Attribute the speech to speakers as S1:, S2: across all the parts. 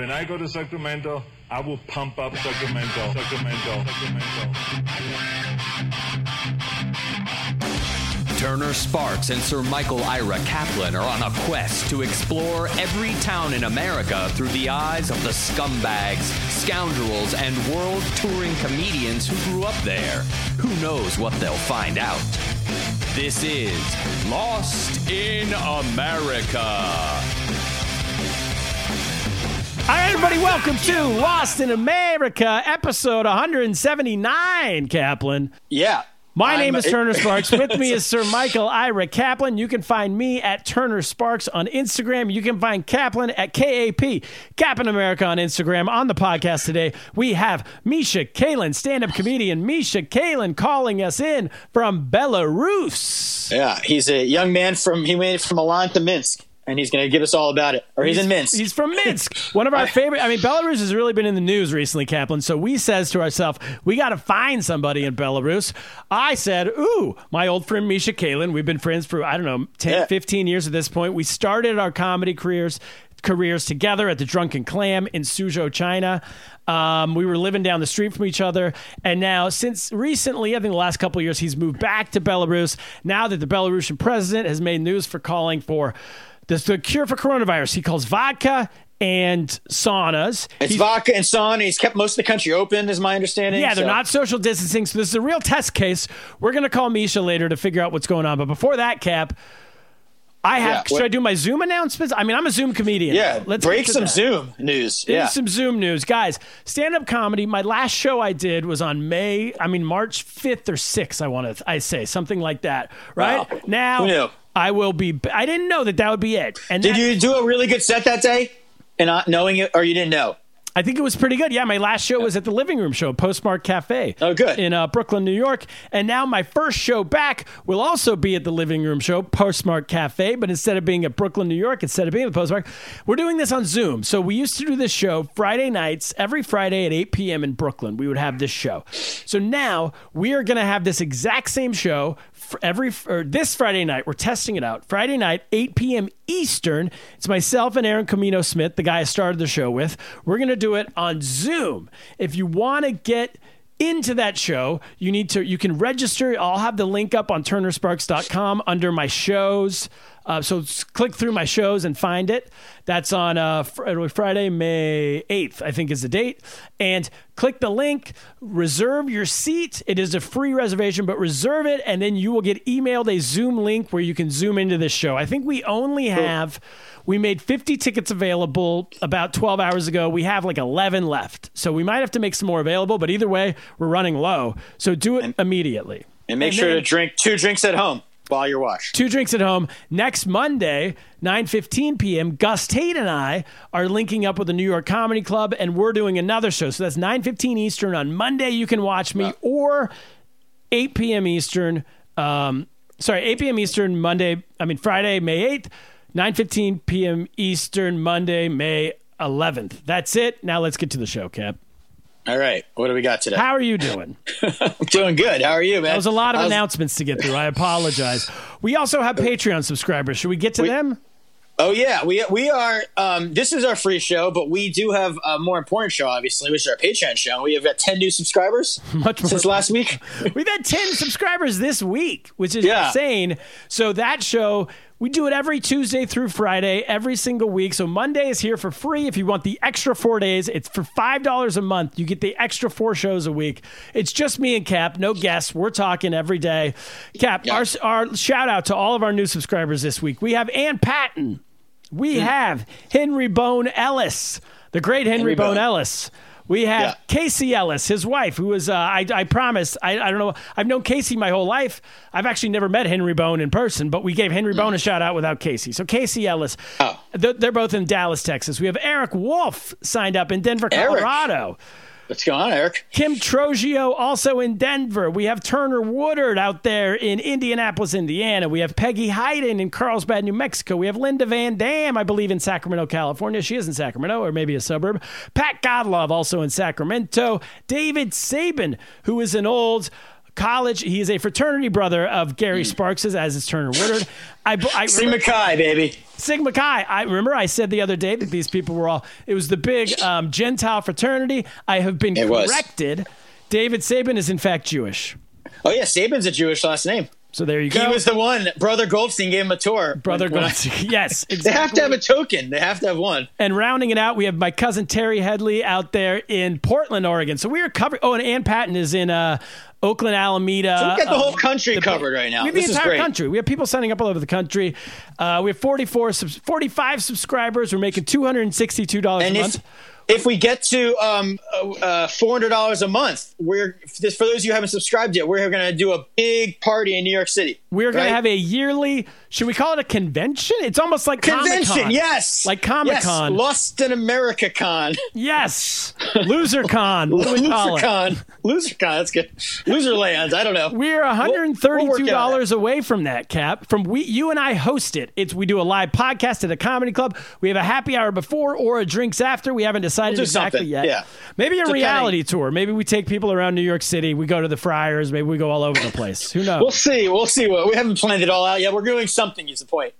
S1: When I go to Sacramento, I will pump up Sacramento, Sacramento, Sacramento.
S2: Turner Sparks and Sir Michael Ira Kaplan are on a quest to explore every town in America through the eyes of the scumbags, scoundrels, and world touring comedians who grew up there. Who knows what they'll find out? This is Lost in America.
S3: All right, everybody, welcome to Lost in America, episode 179, Kaplan.
S4: Yeah.
S3: My name
S4: I'm-
S3: is Turner Sparks. With me is Sir Michael Ira Kaplan. You can find me at Turner Sparks on Instagram. You can find Kaplan at KAP, Kaplan America on Instagram. On the podcast today, we have Misha Kalin, stand up comedian Misha Kalin, calling us in from Belarus.
S4: Yeah, he's a young man from he made it from Milan to Minsk, and he's going to give us all about it. Or he's, in Minsk.
S3: He's from Minsk. One of our favorite. I mean, Belarus has really been in the news recently, Kaplan. So we says to ourselves, we got to find somebody in Belarus. I said, ooh, my old friend Misha Kalin. We've been friends for I don't know 10,
S4: Yeah.
S3: 15 years at this point. We started our comedy careers careers together at the Drunken Clam in Suzhou, China. Um, we were living down the street from each other, and now since recently, I think the last couple of years, he's moved back to Belarus. Now that the Belarusian president has made news for calling for this the cure for coronavirus, he calls vodka and saunas.
S4: it's
S3: He's-
S4: vodka and sauna. He's kept most of the country open, is my understanding.
S3: yeah, they're
S4: so-
S3: not social distancing, so this is a real test case. We're going to call Misha later to figure out what's going on. But before that, Cap, I have.
S4: Yeah,
S3: should
S4: what-
S3: I do my Zoom announcements? I mean, I'm a Zoom comedian.
S4: Yeah,
S3: let's
S4: break some
S3: that.
S4: Zoom news. Yeah,
S3: some Zoom news, guys. Stand up comedy. My last show I did was on May. I mean March 5th or 6th. I want to. I say something like that. Right
S4: Wow.
S3: now,
S4: Who knew?
S3: I will be. I didn't know that that would be it. And
S4: did
S3: that-
S4: you do a really good set that day, and not knowing it, or you didn't know?
S3: I think it was pretty good. Yeah, my last show was at the Living Room Show, Postmark Cafe.
S4: Oh, good.
S3: In uh, Brooklyn, New York. And now my first show back will also be at the Living Room Show, Postmark Cafe. But instead of being at Brooklyn, New York, instead of being at the Postmark, we're doing this on Zoom. So we used to do this show Friday nights, every Friday at 8 p.m. in Brooklyn. We would have this show. So now we are going to have this exact same show every or this Friday night. We're testing it out. Friday night, 8 p.m. Eastern. It's myself and Aaron Camino Smith, the guy I started the show with. We're going to do it on Zoom. If you want to get into that show, you need to you can register. I'll have the link up on turnersparks.com under my shows. Uh, so click through my shows and find it. That's on uh, Friday, May 8th, I think is the date. And click the link, reserve your seat. It is a free reservation, but reserve it, and then you will get emailed a Zoom link where you can zoom into this show. I think we only have, we made 50 tickets available about 12 hours ago. We have like 11 left. So we might have to make some more available, but either way, we're running low. So do it immediately.
S4: And make
S3: And
S4: sure
S3: then-
S4: to drink two drinks at home while you're washed.
S3: Two drinks at home. Next Monday, 9:15 p.m., Gus Tate and I are linking up with the New York Comedy Club and we're doing another show. So that's 9:15 Eastern on Monday. You can watch me or 8 p.m. Eastern um, sorry, 8 p.m. Eastern Monday, I mean Friday, May 8th, 9:15 p.m. Eastern Monday, May 11th. That's it. Now let's get to the show, Cap.
S4: All right, what do we got today?
S3: How are you doing?
S4: I'm doing good. How are you, man?
S3: That was a lot of
S4: How's-
S3: announcements to get through. I apologize. We also have Patreon subscribers. Should we get to them?
S4: Oh yeah, we we are. Um, this is our free show, but we do have a more important show, obviously, which is our Patreon show. We have got ten new subscribers
S3: Much more.
S4: since last week.
S3: We've had 10 subscribers this week, which is
S4: Yeah.
S3: insane. So that show We do it every Tuesday through Friday, every single week. So Monday is here for free. If you want the extra four days, it's for $5 a month. You get the extra four shows a week. It's just me and Cap, no guests. We're talking every day. Cap,
S4: Yeah.
S3: our, our shout out to all of our new subscribers this week. We have Ann Patton. We
S4: Hmm.
S3: have Henry Bone Ellis, the great Henry,
S4: Henry
S3: Bone
S4: Bone.
S3: Ellis. We have
S4: Yeah.
S3: Casey Ellis, his wife, who is, uh, I, I promise, I, I don't know, I've known Casey my whole life. I've actually never met Henry Bone in person, but we gave Henry Bone a shout out without Casey. So Casey Ellis,
S4: Oh.
S3: they're, they're both in Dallas, Texas. We have Eric Wolf signed up in Denver,
S4: Eric. What's going on, Eric?
S3: Kim Trogio also in Denver. We have Turner Woodard out there in Indianapolis, Indiana. We have Peggy Hayden in Carlsbad, New Mexico. We have Linda Van Dam, I believe, in Sacramento, California. She is in Sacramento or maybe a suburb. Pat Godlove also in Sacramento. David Sabin, who is an old college. He is a fraternity brother of Gary Sparks, as is Turner Woodard. I, I
S4: Sigma Chi, baby.
S3: Sigma Chi. I remember I said the other day that these people were all. It was the big um, Gentile fraternity. I have been
S4: It was.
S3: corrected. David Sabin is in fact Jewish.
S4: Oh yeah, Saban's a Jewish last name.
S3: So there you go.
S4: He was the one. Brother Goldstein gave him a tour.
S3: brother.
S4: When- when I-
S3: Goldstein. yes, exactly.
S4: They have to have a token. They have to have one.
S3: And rounding it out, we have my cousin Terry Headley out there in Portland, Oregon. So we are covering. Oh, and Ann Patton is in uh, Oakland, Alameda.
S4: So we got the whole
S3: um,
S4: country
S3: the-
S4: covered right now.
S3: We have the
S4: This is
S3: entire country. We have people signing up all over the country. Uh, we have 44, 45 subscribers. We're making $262
S4: And
S3: a month.
S4: if we get to um, uh, four hundred dollars a month, we're this for those of you who haven't subscribed yet. We're going to do a big party in New York City.
S3: We're going to have a yearly, should we call it a convention? It's almost like
S4: convention.
S3: Comic-Con.
S4: Yes,
S3: Like Comic-Con.
S4: Yes. Lost in America Con.
S3: Yes. Loser Con. What do we call
S4: Loser
S3: it?
S4: Con. Loser Con. That's good. Loser Lands. I don't know.
S3: We're
S4: we'll work it
S3: $132 away from that cap. From we you and I host it. It's we do a live podcast at a comedy club. We have a happy hour before or a drinks after. We haven't decided
S4: We'll
S3: exactly
S4: something.
S3: yet.
S4: Yeah.
S3: Maybe a reality tour. Maybe we take people around New York City. We go to the Friars. Maybe we go all over the place. Who knows?
S4: We'll see. We'll see. What we haven't planned it all out yet. We're doing something. Is the point.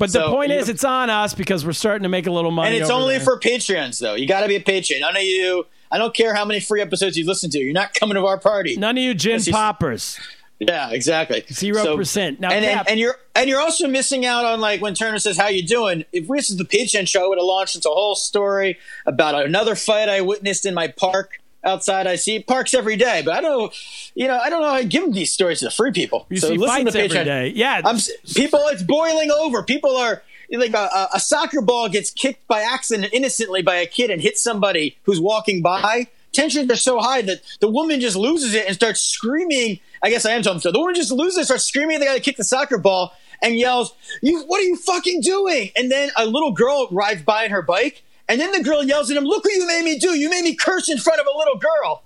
S3: But the point is, it's on us because we're starting to make a little money.
S4: And it's only
S3: there.
S4: for Patreons, though. You got to be a patron. None of you. I don't care how many free episodes you listen to. You're not coming to our party.
S3: none of you gin poppers.
S4: Yeah, exactly.
S3: Zero percent. Now,
S4: and,
S3: Cap-
S4: and and you're and you're also missing out on like when Turner says how you doing. If this is the Patreon show, I would have launched into a whole story about another fight I witnessed in my park outside. I see parks every day, but I don't, you know, I don't know how to give them these stories to the free people.
S3: You
S4: so
S3: see
S4: listen
S3: fights
S4: to
S3: every
S4: Patreon.
S3: Yeah.
S4: I'm people. It's boiling over. People are like a, a- a soccer ball gets kicked by accident innocently by a kid and hits somebody who's walking by. Tensions are so high that the woman just loses it and starts screaming. I guess I am telling so. The woman just loses it, starts screaming at the guy that kicked the soccer ball and yells, "You, what are you fucking doing?" And then a little girl rides by on her bike, and then the girl yells at him, "Look what you made me do! You made me curse in front of a little girl."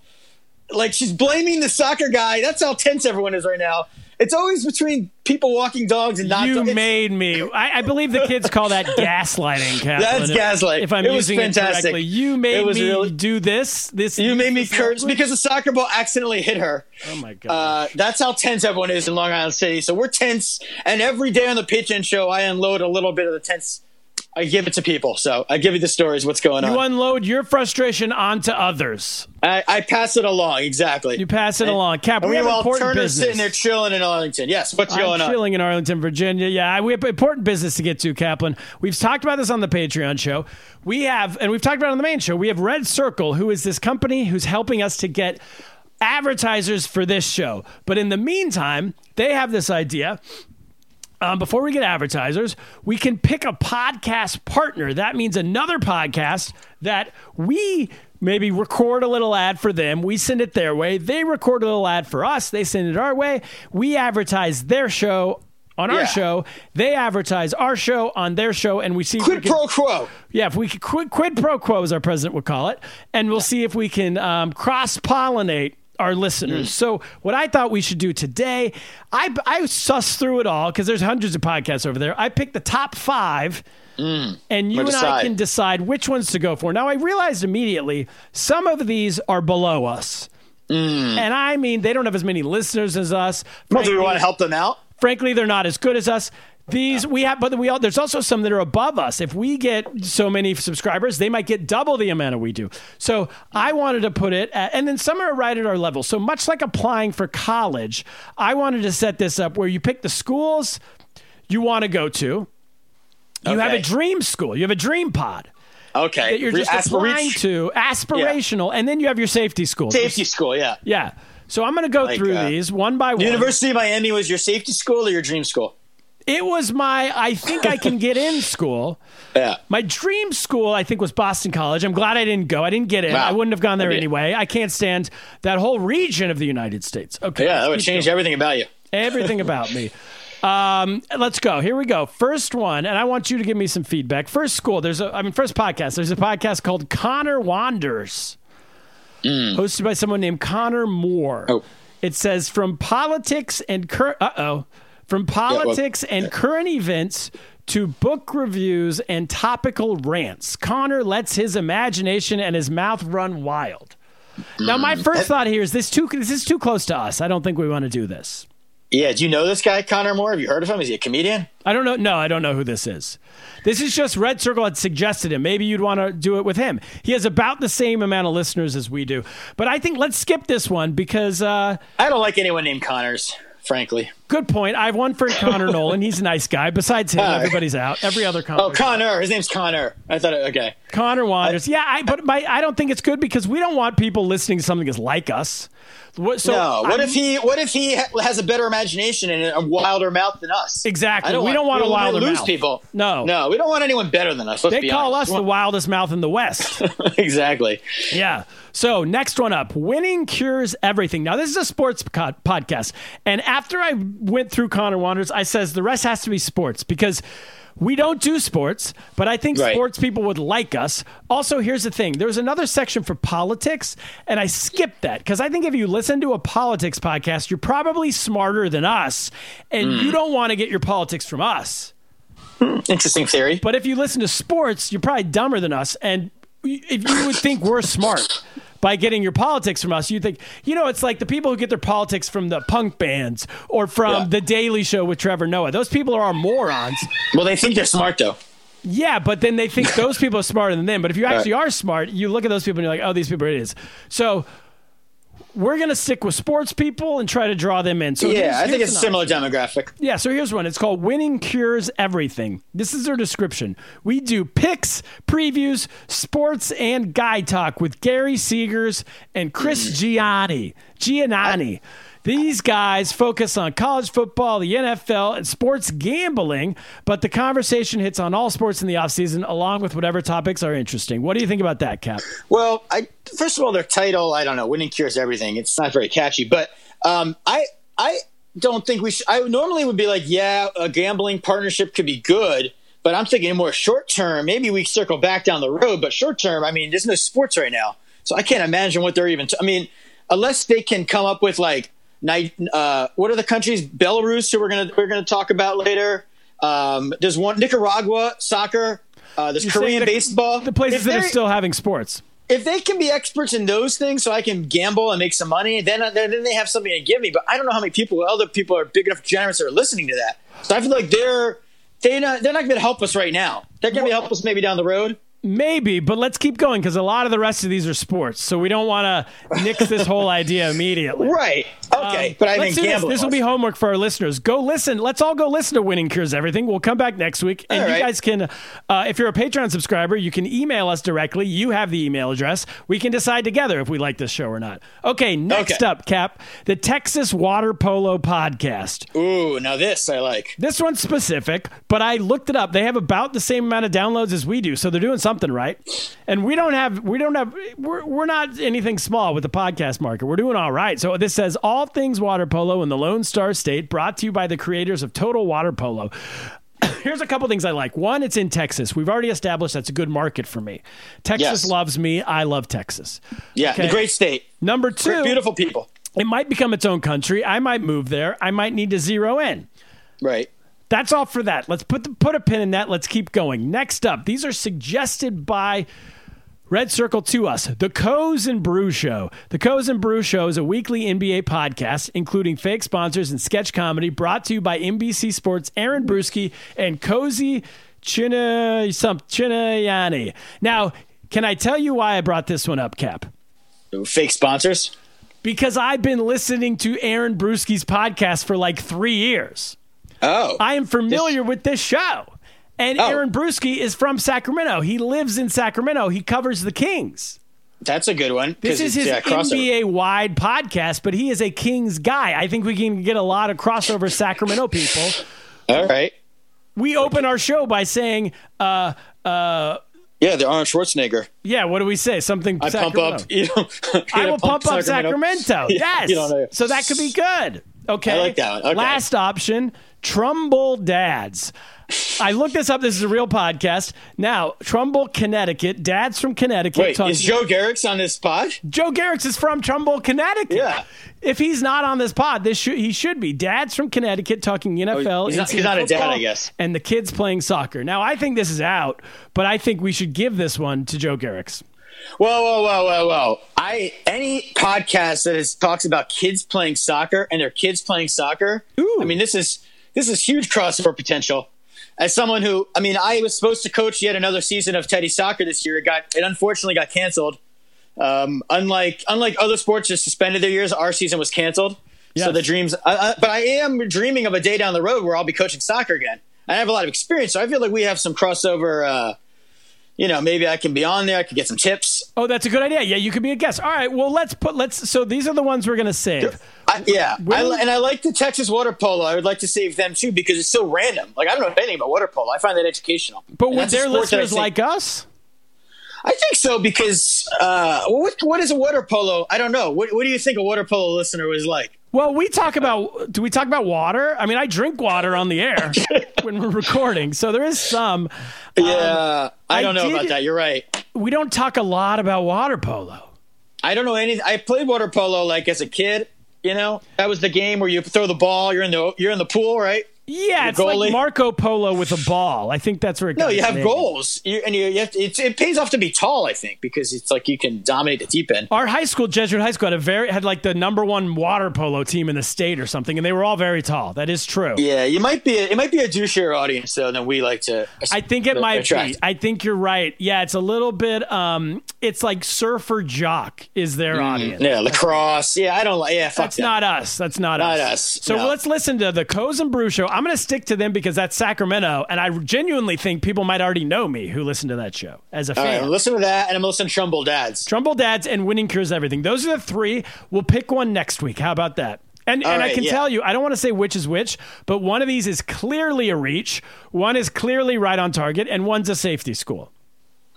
S4: Like she's blaming the soccer guy. That's how tense everyone is right now. It's always between people walking dogs and not.
S3: you
S4: dogs.
S3: Made me. I, I believe the kids call that gaslighting, Kaplan.
S4: That's
S3: if-
S4: gaslight.
S3: If I'm
S4: It was
S3: using
S4: fantastic.
S3: it correctly, you made me
S4: really-
S3: do this. This
S4: You made me curse
S3: language?
S4: because the soccer ball accidentally hit her.
S3: Oh my god!
S4: Uh, that's how tense everyone is in Long Island City. So we're tense, and every day on the Patreon show, I unload a little bit of the tense. I give it to people. So I give you the stories. What's going
S3: you
S4: on?
S3: You unload your frustration onto others.
S4: I, I pass it along. Exactly.
S3: You pass it along. Cap,
S4: And
S3: we have
S4: meanwhile,
S3: important
S4: Turner's
S3: business.
S4: sitting there chilling in Arlington. Yes. What's going
S3: I'm
S4: on?
S3: chilling in Arlington, Virginia. Yeah, we have important business to get to, Kaplan. We've talked about this on the Patreon show. We have, and we've talked about it on the main show. We have Red Circle, who is this company who's helping us to get advertisers for this show. But in the meantime, they have this idea. Um, before we get advertisers, we can pick a podcast partner. That means another podcast that we maybe record a little ad for them. We send it their way. They record a little ad for us. They send it our way. We advertise their show on our show. They advertise our show on their show, and we see if we
S4: Quid
S3: can-
S4: pro quo.
S3: yeah, if we could quid, quid pro quo, as our president would call it, and we'll see if we can um, cross pollinate our listeners. Mm. So, what I thought we should do today, I I sussed through it all because there's hundreds of podcasts over there. I picked the top five. Mm. And you and I can decide which ones to go for. Now, I realized immediately some of these are below us. Mm. And I mean, they don't have as many listeners as us.
S4: Well, do we want to help them out?
S3: frankly, they're not as good as us. These we have, but we all, there's also some that are above us. If we get so many subscribers, they might get double the amount of we do. So I wanted to put it, at, and then some are right at our level. So much like applying for college, I wanted to set this up where you pick the schools. you want to go to. You have a dream school. You have a dream pod
S4: Okay.
S3: that you're just
S4: aspir-
S3: applying to, aspirational, and then you have your safety school.
S4: Safety school, yeah.
S3: Yeah. So I'm going to go
S4: Like,
S3: through
S4: uh,
S3: these one by one.
S4: University of Miami was your safety school or your dream school?
S3: It was my I think I can get in school.
S4: Yeah.
S3: My dream school, I think, was Boston College. I'm glad I didn't go. I didn't get in.
S4: Wow.
S3: I wouldn't have gone there
S4: Okay.
S3: anyway. I can't stand that whole region of the United States. Okay.
S4: Yeah, that would change
S3: going.
S4: everything about you.
S3: everything about me. Um, let's go. Here we go. First one, and I want you to give me some feedback. First school, there's a I mean first podcast. There's a podcast called Connor Wanders. Hosted by someone named Connor Moore.
S4: Oh.
S3: It says from politics and current uh oh. From politics and current events to book reviews and topical rants. Connor lets his imagination and his mouth run wild. Now, my first thought here is this too this is too close to us. I don't think we want to do this.
S4: Yeah, do you know this guy, Connor Moore? Have you heard of him? Is he a comedian?
S3: I don't know. No, I don't know who this is. This is just Red Circle had suggested him. Maybe you'd want to do it with him. He has about the same amount of listeners as we do. But I think let's skip this one because uh,
S4: I don't like anyone named Connors, frankly.
S3: Good point. I have one friend, Connor Nolan. He's a nice guy. Besides him,
S4: Hi.
S3: everybody's out. Every other Connor.
S4: Oh, Connor. His name's Connor. I thought, it, okay.
S3: Connor Wanders. Yeah, I, but my, I don't think it's good because we don't want people listening to something that's like us. What, so
S4: no, what
S3: I'm-
S4: if he? What if he has a better imagination and a wilder mouth than us?
S3: Exactly.
S4: I
S3: We don't want a
S4: we
S3: wilder
S4: lose
S3: mouth.
S4: people.
S3: No.
S4: no, we don't want anyone better than us. Let's
S3: They call us
S4: honest.
S3: the wildest mouth in the West.
S4: exactly.
S3: Yeah. So next one up, winning cures everything. Now this is a sports co- podcast, and after I went through Connor Wanders, I says the rest has to be sports because we don't do sports, but I think
S4: Right.
S3: sports people would like us. Also, here's the thing: there's another section for politics, and I skipped that because I think if you listen to a politics podcast, you're probably smarter than us, and
S4: Hmm.
S3: you don't want to get your politics from us.
S4: Interesting theory.
S3: But if you listen to sports, you're probably dumber than us. And if you would think we're smart by getting your politics from us, you think, you know, it's like the people who get their politics from the punk bands or from
S4: Yeah.
S3: The Daily Show with Trevor Noah. Those people are morons.
S4: Well, they think they're smart though.
S3: Yeah, but then they think those people are smarter than them. But if you actually are smart, you look at those people and you're like, oh, these people are idiots. So we're going to stick with sports people and try to draw them in. So
S4: yeah, I think it's similar demographic.
S3: yeah, so here's one. It's called Winning Cures Everything. This is their description. We do picks, previews, sports, and guy talk with Gary Seegers and Chris mm. Gianni. Giannani. These guys focus on college football, the NFL, and sports gambling, but the conversation hits on all sports in the offseason along with whatever topics are interesting. What do you think about that, Cap?
S4: Well, I first of all, their title, I don't know, winning cures everything. It's not very catchy, but um, I I don't think we should. I normally would be like, yeah, a gambling partnership could be good, but I'm thinking more short term. Maybe we circle back down the road, but short term, I mean, there's no sports right now, so I can't imagine what they're even. T- I mean, unless they can come up with like. Uh, what are the countries? Belarus, who we're gonna we're gonna talk about later. Um, there's one Nicaragua soccer. Uh, there's
S3: You're
S4: Korean
S3: the-
S4: baseball.
S3: The places that are still having sports.
S4: if they can be experts in those things so I can gamble and make some money, then then then they have something to give me. But I don't know how many people, other people are big enough generous that are listening to that. So I feel like they're they not they're not going to help us right now. They're going to help us maybe down the road.
S3: Maybe, but let's keep going because a lot of the rest of these are sports, so we don't want to nix this whole idea immediately.
S4: Right. Okay. but I
S3: Um, Let's
S4: think
S3: this. This will be homework for our listeners. Go listen. Let's all go listen to Winning Cures Everything. We'll come back next week, and
S4: All
S3: you
S4: right.
S3: guys can, uh, if you're a Patreon subscriber, you can email us directly. You have the email address. We can decide together if we like this show or not. Okay. Next
S4: Okay.
S3: up, Cap, the Texas Water Polo Podcast.
S4: Ooh, now this I like.
S3: This one's specific, but I looked it up. They have about the same amount of downloads as we do, so they're doing something right. And we don't have, we don't have, we're, we're not anything small with the podcast market. We're doing all right. So this says all things water polo in the Lone Star State, brought to you by the creators of Total Water Polo. Here's a couple things I like. One, it's in Texas. We've already established that's a good market for me. Texas
S4: Yes.
S3: loves me. I love Texas.
S4: Yeah,
S3: Okay.
S4: the great state.
S3: Number
S4: Great,
S3: two,
S4: beautiful people.
S3: it might become its own country. I might move there. I might need to zero in.
S4: Right.
S3: That's all for that. Let's put the, put a pin in that. Let's keep going. Next up, these are suggested by Red Circle to us. The Coes and Brew Show. The Coes and Brew Show is a weekly NBA podcast, including fake sponsors and sketch comedy, brought to you by NBC Sports, Aaron Bruski, and Cozy China some Chinayani. Now, can I tell you why I brought this one up, Cap?
S4: Fake sponsors.
S3: Because I've been listening to Aaron Bruski's podcast for like three years.
S4: Oh,
S3: I am familiar with this show. And
S4: Oh.
S3: Aaron Bruski is from Sacramento. He lives in Sacramento. He covers the Kings.
S4: that's a good one.
S3: This is his
S4: yeah.
S3: NBA wide podcast, but he is a Kings guy. I think we can get a lot of crossover Sacramento people.
S4: All right.
S3: We open our show by saying, uh, uh,
S4: Yeah, the Arnold Schwarzenegger.
S3: yeah, what do we say? Something
S4: I pump up. You know,
S3: I will pump up Sacramento.
S4: Yeah,
S3: Yes.
S4: know.
S3: So that could be good. Okay.
S4: I like that one. Okay.
S3: Last option Trumbull Dads. I looked this up. This is a real podcast. Now, Trumbull, Connecticut. Dads from Connecticut.
S4: Wait,
S3: talking-
S4: is Joe Garrick's on this pod?
S3: Joe Garrix is from Trumbull, Connecticut.
S4: Yeah.
S3: If he's not on this pod, this should, he should be. Dad's from Connecticut talking NFL.
S4: Oh, he's not- he's not a dad, I guess.
S3: And the kids playing soccer. Now, I think this is out, but I think we should give this one to Joe Garrix.
S4: Whoa, whoa, whoa, whoa, whoa! I any podcast that is, talks about kids playing soccer and their kids playing soccer.
S3: Ooh.
S4: I mean, this is this is huge crossover potential. As someone who, I mean, I was supposed to coach yet another season of Teddy soccer this year. It got it unfortunately got canceled. Um, unlike unlike other sports that suspended their years, our season was canceled. So the dreams, I, but I am dreaming of a day down the road where I'll be coaching soccer again. I have a lot of experience, so I feel like we have some crossover. Uh, you know, maybe I can be on there. I could get some tips.
S3: Oh, that's a good idea. Yeah, you could be a guest. All right. Well, let's put let's. So these are the ones we're going to save.
S4: I, yeah, I, and I like the Texas water polo. I would like to save them too because it's so random. Like I don't know anything about water polo. I find that educational.
S3: But
S4: And
S3: would their
S4: sport that I
S3: listeners like us?
S4: I think so because uh, what what is a water polo? I don't know. What, what do you think a water polo listener was like?
S3: Well, we talk about. Do we talk about water? I mean, I drink water on the air when we're recording, so there is some.
S4: Um, yeah, I
S3: I
S4: don't know
S3: did-
S4: about that. You're right.
S3: We don't talk a lot about water polo.
S4: I don't know anything. I played water polo like as a kid. You know, that was the game where you throw the ball. You're in the you're in the pool, right?
S3: Yeah, it's like? Marco Polo with a ball. I think that's where it
S4: No, you have goals, you, and you, you have to, it's, it pays off to be tall. I think because it's like you can dominate the deep end.
S3: Our high school, Jesuit High School, had a very had like the number one water polo team in the state or something, and they were all very tall. That is true.
S4: Yeah, you might be. A, it might be a douchier audience though than we like to.
S3: I think it might
S4: attract.
S3: be. I think you're right. Yeah, it's a little bit. Um, it's like surfer jock is their audience.
S4: Mm, Yeah, lacrosse. Yeah, I don't like. Yeah, fuck
S3: That's
S4: them.
S3: not us. That's not,
S4: Not
S3: us.
S4: us,
S3: So
S4: no.
S3: let's listen to the Coes and Brew show. I'm going to stick to them because that's Sacramento, and I genuinely think people might already know me who listen to that show as a
S4: All right,
S3: fan.
S4: listen to that, and I'm listening to Trumbull Dads.
S3: Trumbull Dads and Winning Cures Everything. Those are the three. We'll pick one next week. How about that? And,
S4: All
S3: and I can
S4: yeah.
S3: tell you, I don't want to say which is which, but one of these is clearly a reach, one is clearly right on target, and one's a safety school.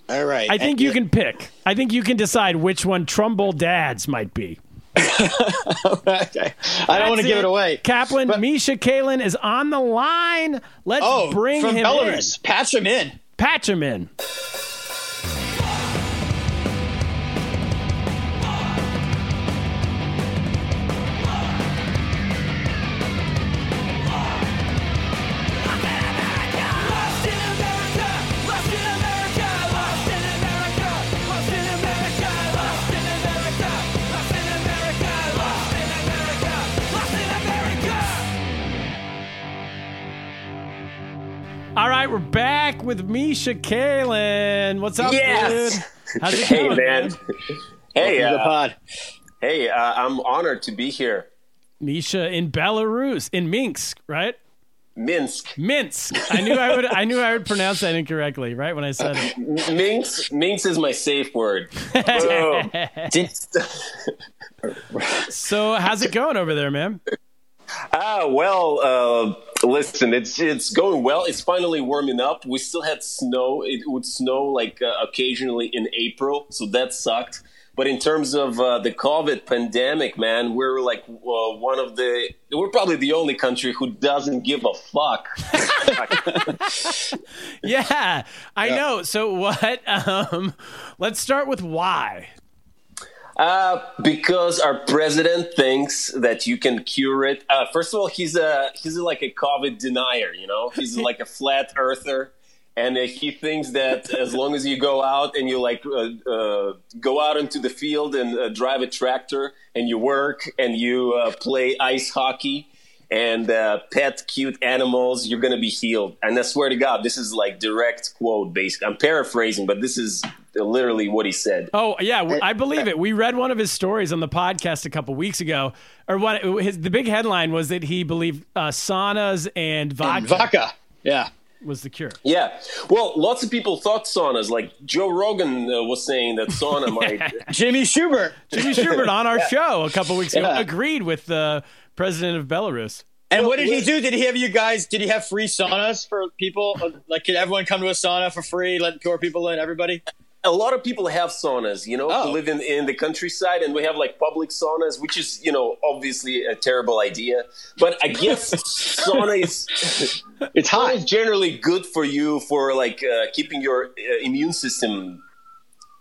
S4: All right,
S3: I think
S4: And-
S3: you can pick. I think you can decide which one Trumbull Dads might be.
S4: okay. I don't want to give it away.
S3: Kaplan,
S4: But-
S3: Misha Kalin is on the line. Let's
S4: Oh,
S3: bring him
S4: Belarus,
S3: in.
S4: patch him in.
S3: Patch him in. With Misha Kalin. What's up,
S5: Yes.
S3: dude? How's it
S5: Hey,
S3: going,
S5: man. Hey,
S4: Welcome to the
S5: uh,
S4: pod.
S5: hey, uh, I'm honored to be here.
S3: Misha in Belarus, in Minsk, right?
S5: Minsk,
S3: Minsk. I knew I would. I knew I would pronounce that incorrectly, right when I said it.
S5: Minsk, Minsk is my safe word.
S3: So, how's it going over there, man?
S5: Ah, well, uh, listen, it's it's going well. It's finally warming up. We still had snow. It would snow like uh, occasionally in April, so that sucked. But in terms of uh, the COVID pandemic, man, we're like uh, one of the. We're probably the only country who doesn't give a fuck.
S3: Yeah, I know. So what? Um, let's start with why.
S5: Uh, because our president thinks that you can cure it. Uh, first of all, he's a he's like a COVID denier. You know, he's like a flat earther, and uh, he thinks that as long as you go out and you like uh, uh, go out into the field and uh, drive a tractor and you work and you uh, play ice hockey and uh, pet cute animals, you're gonna be healed. And I swear to God, this is like direct quote. Based, I'm paraphrasing, but this is literally what he said.
S3: Oh yeah, I believe it. We read one of his stories on the podcast a couple weeks ago, or what? His the big headline was that he believed uh, saunas and vodka
S4: And vodka. Yeah.
S3: Was the cure.
S5: Yeah, well, lots of people thought saunas. Like Joe Rogan uh, was saying that sauna might.
S4: Jimmy Shubert.
S3: Jimmy Shubert on our show a couple weeks ago
S4: Yeah.
S3: agreed with the president of Belarus.
S4: And what did he do? Did he have you guys? Did he have free saunas for people? Like, could everyone come to a sauna for free? Let poor people in. Everybody.
S5: A lot of people have saunas, you know,
S4: Oh.
S5: live in, in the countryside, and we have like public saunas, which is, you know, obviously a terrible idea. But I guess sauna is
S4: It's
S5: sauna
S4: hot.
S5: is generally good for you for like uh, keeping your uh, immune system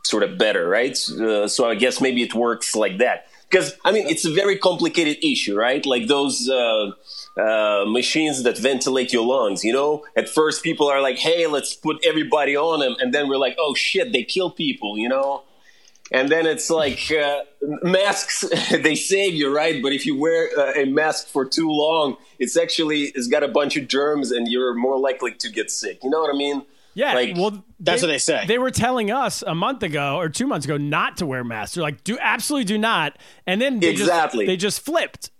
S5: sort of better, right? Uh, so I guess maybe it works like that. Because I mean, it's a very complicated issue, right? Like those uh, machines that ventilate your lungs. You know, at first people are like, "Hey, let's put everybody on them," and then we're like, "Oh shit, they kill people," you know. And then it's like uh, masks, they save you, right? But if you wear uh, a mask for too long, it's actually it's got a bunch of germs, and you're more likely to get sick. You know what I mean?
S3: Yeah,
S5: Like-
S3: well,
S4: That's what they say.
S3: They were telling us a month ago or two months ago not to wear masks. They're like, do absolutely do not. And then they
S5: Exactly.
S3: just, they just flipped,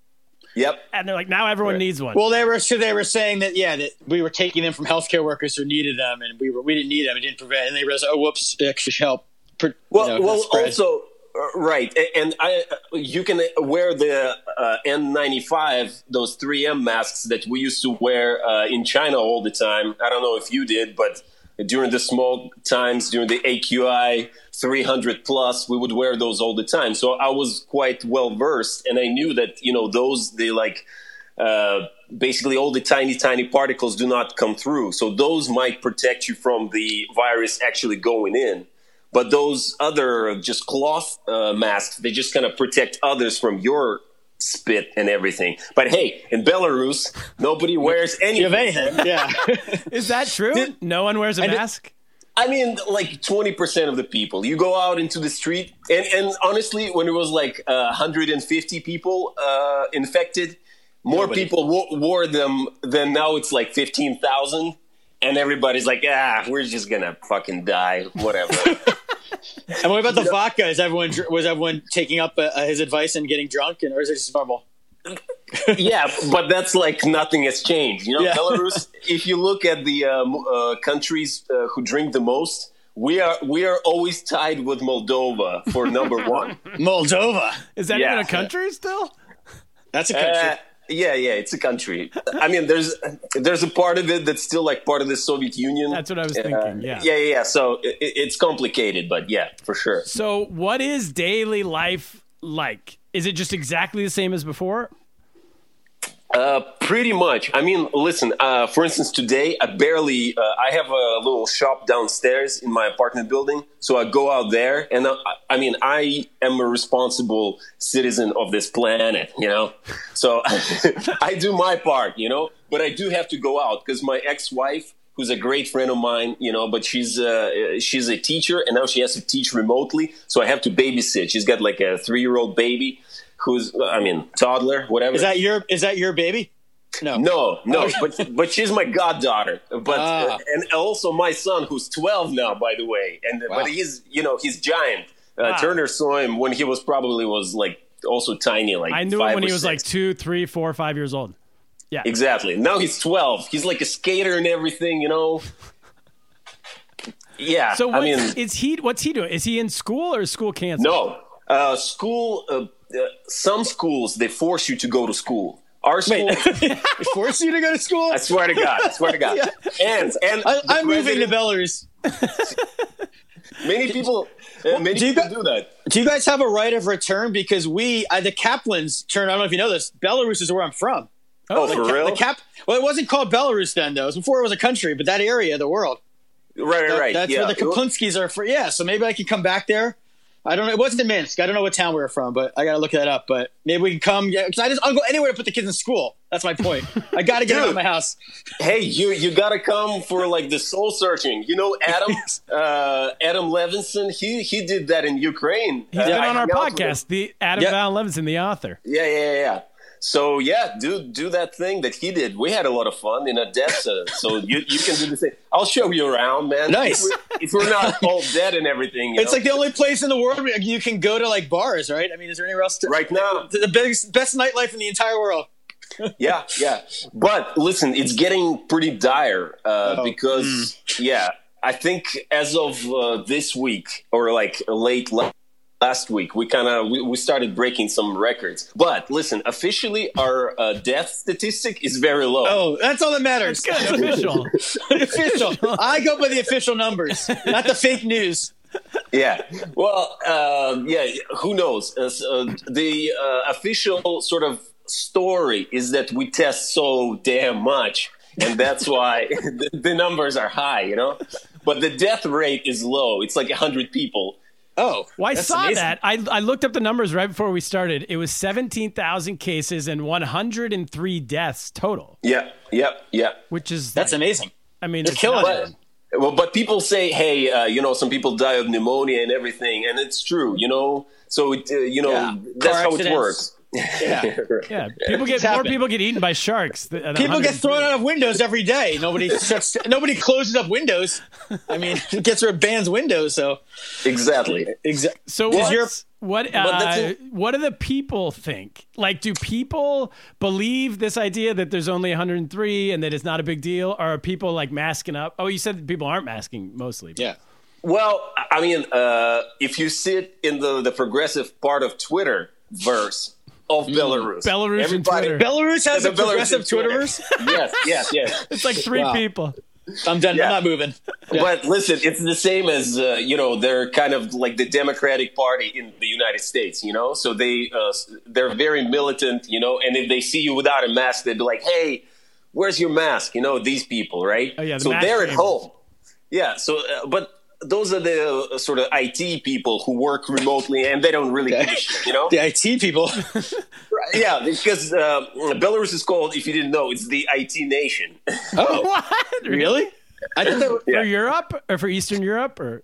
S5: Yep.
S3: and they're like, now everyone needs one.
S4: Well, they were so they were saying that yeah that we were taking them from healthcare workers who needed them, and we were we didn't need them. It didn't prevent, and they realized, oh, whoops, it actually help. per-
S5: Well,
S4: you know,
S5: well,
S4: spread.
S5: also uh, right, and I you can wear the uh, N95, those 3M masks that we used to wear uh, in China all the time. I don't know if you did, but during the small times, during the AQI 300 plus, we would wear those all the time. So I was quite well versed, and I knew that you know those they like. Uh, basically, all the tiny, tiny particles do not come through. So those might protect you from the virus actually going in but those other just cloth uh, masks they just kind of protect others from your spit and everything but hey in belarus nobody wears
S4: you have
S5: anything
S4: anything, yeah.
S3: Is that true? no one wears a
S4: did-
S3: mask.
S5: i mean like 20% of the people you go out into the street and, and honestly when it was like uh, 150 people uh, infected more
S4: Nobody.
S5: people wo- wore them than now it's like 15000 and everybody's like ah we're just gonna fucking die whatever
S4: and what about the vodka? Is everyone was everyone taking up uh, his advice and getting drunk, and or is it just normal?
S5: yeah, but that's like nothing has changed. You know,
S4: Yeah.
S5: Belarus. If you look at the um, uh, countries uh, who drink the most, we are we are always tied with Moldova for number one.
S4: Moldova.
S3: Is that
S5: Yeah.
S3: even a country still?
S4: That's a country.
S5: Yeah, yeah, it's a country. I mean, there's there's a part of it that's still like part of the Soviet Union.
S3: That's what I was
S5: Uh,
S3: thinking. Yeah.
S5: yeah, yeah, yeah. So it, it's complicated, but yeah, for sure.
S3: So, what is daily life like? Is it just exactly the same as before?
S5: Uh, pretty much. I mean, listen. Uh, for instance, today I barely. Uh, I have a little shop downstairs in my apartment building, so I go out there, and uh, I mean, I am a responsible citizen of this planet, you know. So I do my part, you know. But I do have to go out because my ex-wife, who's a great friend of mine, you know, but she's uh, she's a teacher, and now she has to teach remotely, so I have to babysit. She's got like a three-year-old baby. Who's, I mean, toddler, whatever.
S4: Is that your is that your baby? No.
S5: No, no, but but she's my goddaughter. But
S4: Ah.
S5: uh, and also my son, who's twelve now, by the way. And
S4: Wow.
S5: but he's you know he's giant. Uh,
S3: Wow.
S5: Turner saw him when he was probably was like also tiny, like
S3: I knew him when he was like two, three, four, five years old. Yeah.
S5: exactly. Now he's twelve. He's like a skater and everything, you know. Yeah,
S3: So, what
S5: I mean,
S3: is he? What's he doing? Is he in school or is school canceled?
S5: no. Uh, school. Uh, uh, some schools they force you to go to school. Our school.
S4: Wait, force you to go to school?
S5: I swear to God. I swear to God. And and
S4: I, I'm moving to
S5: president-
S4: Belarus.
S5: Many people, uh, many
S4: do you
S5: people
S4: gu-
S5: do that.
S4: Do you guys have a right of return? Because we, uh, the Kaplan's turn. I don't know if you know this. Belarus is where I'm from.
S5: Oh, for
S4: Ca-
S5: real?
S4: The Cap. Well, it wasn't called Belarus then, though. It was before it was a country, but that area of the world.
S5: right, right,
S4: That-
S5: right.
S4: That's
S5: yeah.
S4: where the Kaplinskis are for. Yeah, so maybe I could come back there. I don't know. It wasn't in Minsk. I don't know what town we were from, but I got to look that up. But maybe we can come. Yeah, because I just I'll go anywhere to put the kids in school. That's my point. I got to get out of my house.
S5: Hey, you you gotta come for like the soul searching. You know, Adam uh, Adam Levinson. He he did that in Ukraine.
S3: He's
S5: Uh,
S3: been
S5: I
S3: on our
S5: hung out with him.
S3: podcast. The Adam
S4: Yeah.
S3: Van Levinson, the author.
S5: Yeah, yeah, yeah, yeah. So yeah, do do that thing that he did. We had a lot of fun in Odessa. so you, you can do the same. I'll show you around, man.
S4: Nice.
S5: If we're, if we're not all dead and everything, you
S4: It's
S5: know?
S4: like the only place in the world where you can go to like bars, right? I mean, is there anywhere else? To,
S5: right now.
S4: the best best nightlife in the entire world.
S5: yeah, yeah. But listen, it's getting pretty dire uh,
S4: Oh.
S5: because, yeah, I think as of uh, this week or like late la- last week, we kind of we, we started breaking some records. But listen, officially, our uh, death statistic is very low.
S4: Oh, that's all that matters.
S3: It's official.
S4: official. I go by the official numbers, not the fake news.
S5: Yeah. Well, uh, yeah. Who knows? Uh, s- uh, the uh, official sort of story is that we test so damn much, and that's why the, the numbers are high. You know, but the death rate is low. It's like hundred people.
S4: Oh,
S3: Well, I
S4: that's
S3: saw
S4: amazing.
S3: that. I, I looked up the numbers right before we started. It was 17,000 cases and 103 deaths total,
S5: Yeah. Yep. Yeah.
S3: which is
S4: That's
S3: like-
S4: amazing.
S3: I mean,
S4: They're
S3: it's
S4: killing it.
S5: Well, but people say, hey, uh, you know, some people die of pneumonia and everything, and it's true. You know, so it, uh, you know
S4: Yeah.
S5: that's
S4: Car
S5: how it works.
S4: Yeah.
S3: Yeah, people get
S4: It's
S3: more
S4: happening.
S3: people get eaten by sharks. th- at
S4: People get thrown out of windows every day. Nobody shuts, nobody closes up windows. I mean, it gets rid of bands windows. So
S5: exactly.
S4: exactly.
S3: So
S4: Does
S3: what's,
S4: your-
S3: what uh, what do the people think? Like, do people believe this idea that there's only 103 and that it's not a big deal? Or are people like masking up? Oh, you said that people aren't masking mostly.
S4: Yeah.
S5: Well, I mean, uh, if you sit in the, the progressive part of Twitter verse of Belarus,
S3: Belarus and Twitter.
S4: Belarus has
S5: the
S4: a
S5: Belarusian
S4: progressive
S5: Twitter.
S4: Twitterverse.
S5: yes, yes, yes.
S3: It's like three
S4: Wow.
S3: people.
S4: I'm done.
S5: Yeah.
S4: I'm not moving. Yeah.
S5: But listen, it's the same as uh, you know they're kind of like the Democratic Party in the United States, you know. So they uh, they're very militant, you know. And if they see you without a mask, they'd be like, "Hey, where's your mask?" You know, these people, right?
S3: Oh, yeah, the
S5: so they're at home. Yeah. So, uh, but those are the uh, sort of IT people who work remotely and they don't really give a shit, you know.
S4: the IT people.
S5: Yeah, because uh, Belarus is called, if you didn't know, it's the IT nation.
S4: Oh,
S3: What?
S4: really? I thought that.
S5: Yeah.
S3: For Europe or for Eastern Europe or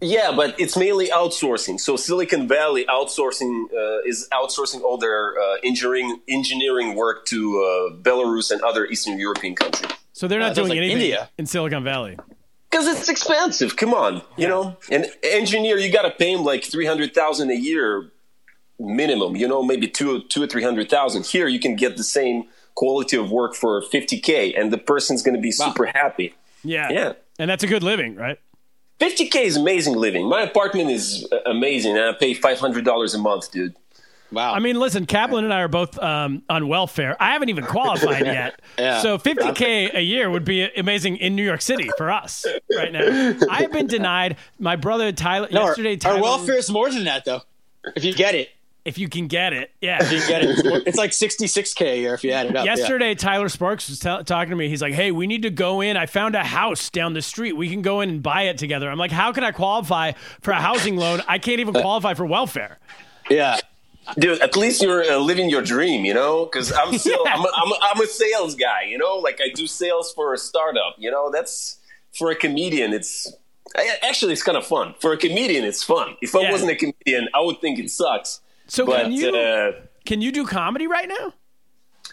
S5: Yeah, but it's mainly outsourcing. So Silicon Valley outsourcing uh, is outsourcing all their uh, engineering engineering work to uh, Belarus and other Eastern European countries
S3: so they're not
S4: sounds
S3: doing
S4: like
S3: anything
S4: India.
S3: in Silicon Valley.
S5: Because it's expensive. Come on, you know, an engineer you got to pay him like three hundred thousand a year minimum. You know, maybe two two or three hundred thousand. Here you can get the same quality of work for fifty k, and the person's going to be super happy.
S3: Yeah.
S5: Yeah.
S3: And that's a good living, right?
S5: 50k is amazing living. My apartment is amazing, and I pay five hundred dollars a month, dude.
S4: Wow.
S3: I mean, listen, Kaplan and I are both um, on welfare. I haven't even qualified yet.
S4: Yeah.
S3: So 50K a year would be amazing in New York City for us right now. I've been denied. My brother Tyler,
S4: no, our,
S3: yesterday,
S4: our
S3: Tyler,
S4: welfare is more than that, though. If you get it,
S3: if you can get it. Yeah.
S4: if you get it, it's, like 66k a year if you add it up. yeah.
S3: Yesterday, Tyler Sparks was t- talking to me. He's like, "Hey, we need to go in. I found a house down the street. We can go in and buy it together." I'm like, "How can I qualify for a housing loan? I can't even qualify for welfare."
S4: Yeah.
S5: Dude, at least you're uh, living your dream, you know? Because I'm still,
S3: Yeah.
S5: I'm, a, I'm, a, I'm a sales guy, you know? Like I do sales for a startup, you know? That's for a comedian. It's I, actually it's kind of fun. For a comedian, it's fun. If I
S3: Yeah.
S5: wasn't a comedian, I would think it sucks.
S3: So
S5: but
S3: can you
S5: uh,
S3: can you do comedy right now?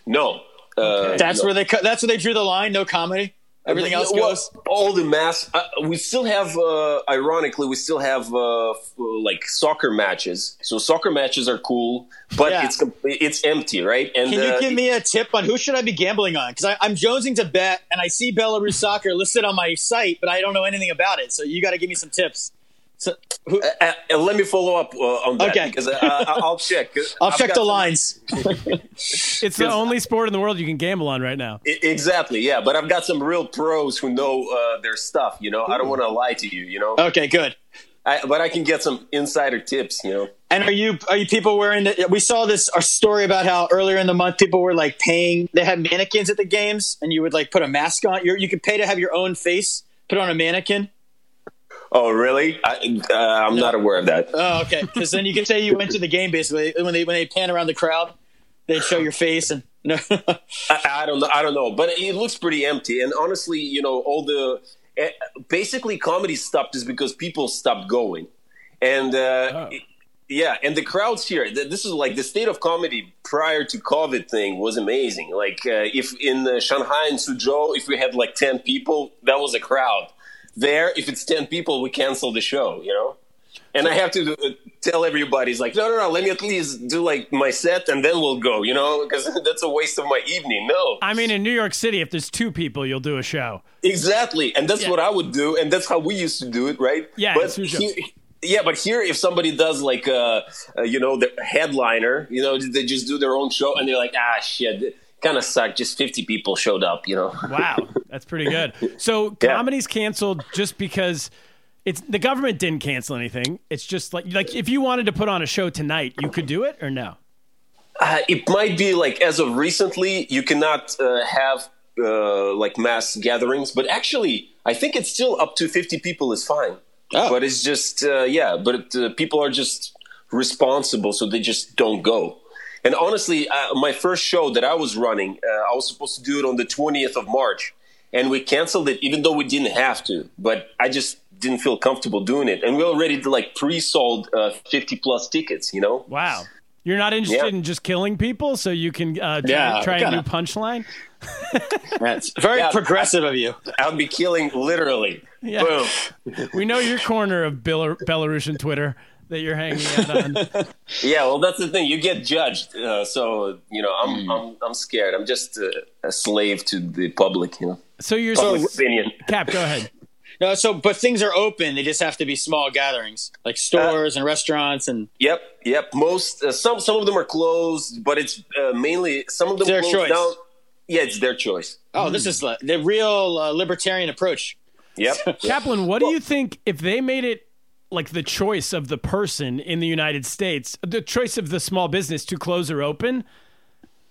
S5: no, uh,
S4: That's
S5: no.
S4: where they cut. That's where they drew the line. No comedy. Everything else
S5: Well,
S4: goes.
S5: all the mass. Uh, we still have, uh, ironically, we still have uh, f- like soccer matches. So soccer matches are cool, but
S4: Yeah.
S5: it's it's empty, right? And
S4: Can you
S5: uh,
S4: give me a tip on who should I be gambling on? Because I'm jonesing to bet, and I see Belarus soccer listed on my site, but I don't know anything about it. So you got to give me some tips. So who,
S5: Uh, uh, let me follow up uh, on that
S4: Okay.
S5: because uh, I- I'll check.
S4: I'll
S5: I've
S4: check the
S5: some-
S4: lines.
S3: It's the only sport in the world you can gamble on right now.
S5: I- Exactly, yeah. But I've got some real pros who know uh, their stuff. You know, I don't want to lie to you. You know,
S4: Okay, good.
S5: I, but I can get some insider tips. You know,
S4: And are you are you people wearing? The, we saw this a story about how earlier in the month people were like paying. They had mannequins at the games, and you would like put a mask on. You're, you could pay to have your own face put on a mannequin.
S5: Oh really? I, uh, I'm not aware of that.
S4: Oh, okay. Because then you could say you went to the game. Basically, when they when they pan around the crowd, they'd show your face and no.
S5: I, I don't know. I don't know, but it looks pretty empty. And honestly, you know, all the eh, basically comedy stopped is because people stopped going, and uh,
S3: Oh.
S5: Yeah, and the crowds here. This is like the state of comedy prior to COVID thing was amazing. Like uh, if in uh, Shanghai and Suzhou, if we had like ten people, that was a crowd. There, if it's ten people, we cancel the show. You know. And I have to uh, tell everybody, it's like, no, no, no, let me at least do like my set and then we'll go, you know, because that's a waste of my evening. No.
S3: I mean, in New York City, if there's two people, you'll do a show.
S5: Exactly, and that's
S3: Yeah.
S5: what I would do, and that's how we used to do it, right?
S3: Yeah,
S5: but yeah, but here, if somebody does like, uh, uh, you know, the headliner, you know, they just do their own show, and they're like, ah, shit, kind of sucked. Just fifty people showed up, you know.
S3: Wow, that's pretty good. So
S5: Yeah.
S3: comedy's canceled just because it's the government didn't cancel anything. It's just like like if you wanted to put on a show tonight, you could do it or no?
S5: Uh, it might be like as of recently, you cannot uh, have uh, like mass gatherings, but actually, I think it's still up to fifty people is fine.
S4: Oh.
S5: But it's just uh, yeah, but uh, people are just responsible, so they just don't go. And honestly, uh, my first show that I was running, uh, I was supposed to do it on the twentieth of March, and we canceled it, even though we didn't have to. But I just didn't feel comfortable doing it, and we already like pre-sold uh, fifty plus tickets. You know.
S3: Wow. You're not interested
S5: Yeah.
S3: in just killing people, so you can uh, try,
S4: Yeah,
S3: try a
S4: kinda.
S3: new punchline.
S4: That's very
S5: Yeah.
S4: progressive of you.
S5: I'll be killing literally.
S3: Yeah.
S5: Boom.
S3: We know your corner of Bel- Belarusian Twitter that you're hanging out on.
S5: Yeah, well, that's the thing. You get judged, uh, so you know I'm I'm I'm scared. I'm just uh, a slave to the public, you know,
S3: So you're
S5: public opinion.
S3: Cap. Go ahead.
S4: No, so but things are open. They just have to be small gatherings, like stores and restaurants, and
S5: Yep, yep. Most uh, some some of them are closed, but it's uh, mainly some of them
S4: Their choice.
S5: down. Yeah, it's their choice.
S4: oh, this is uh, the real uh, libertarian approach.
S5: Yep.
S3: Kaplan, what do you think if they made it like the choice of the person in the United States, the choice of the small business to close or open?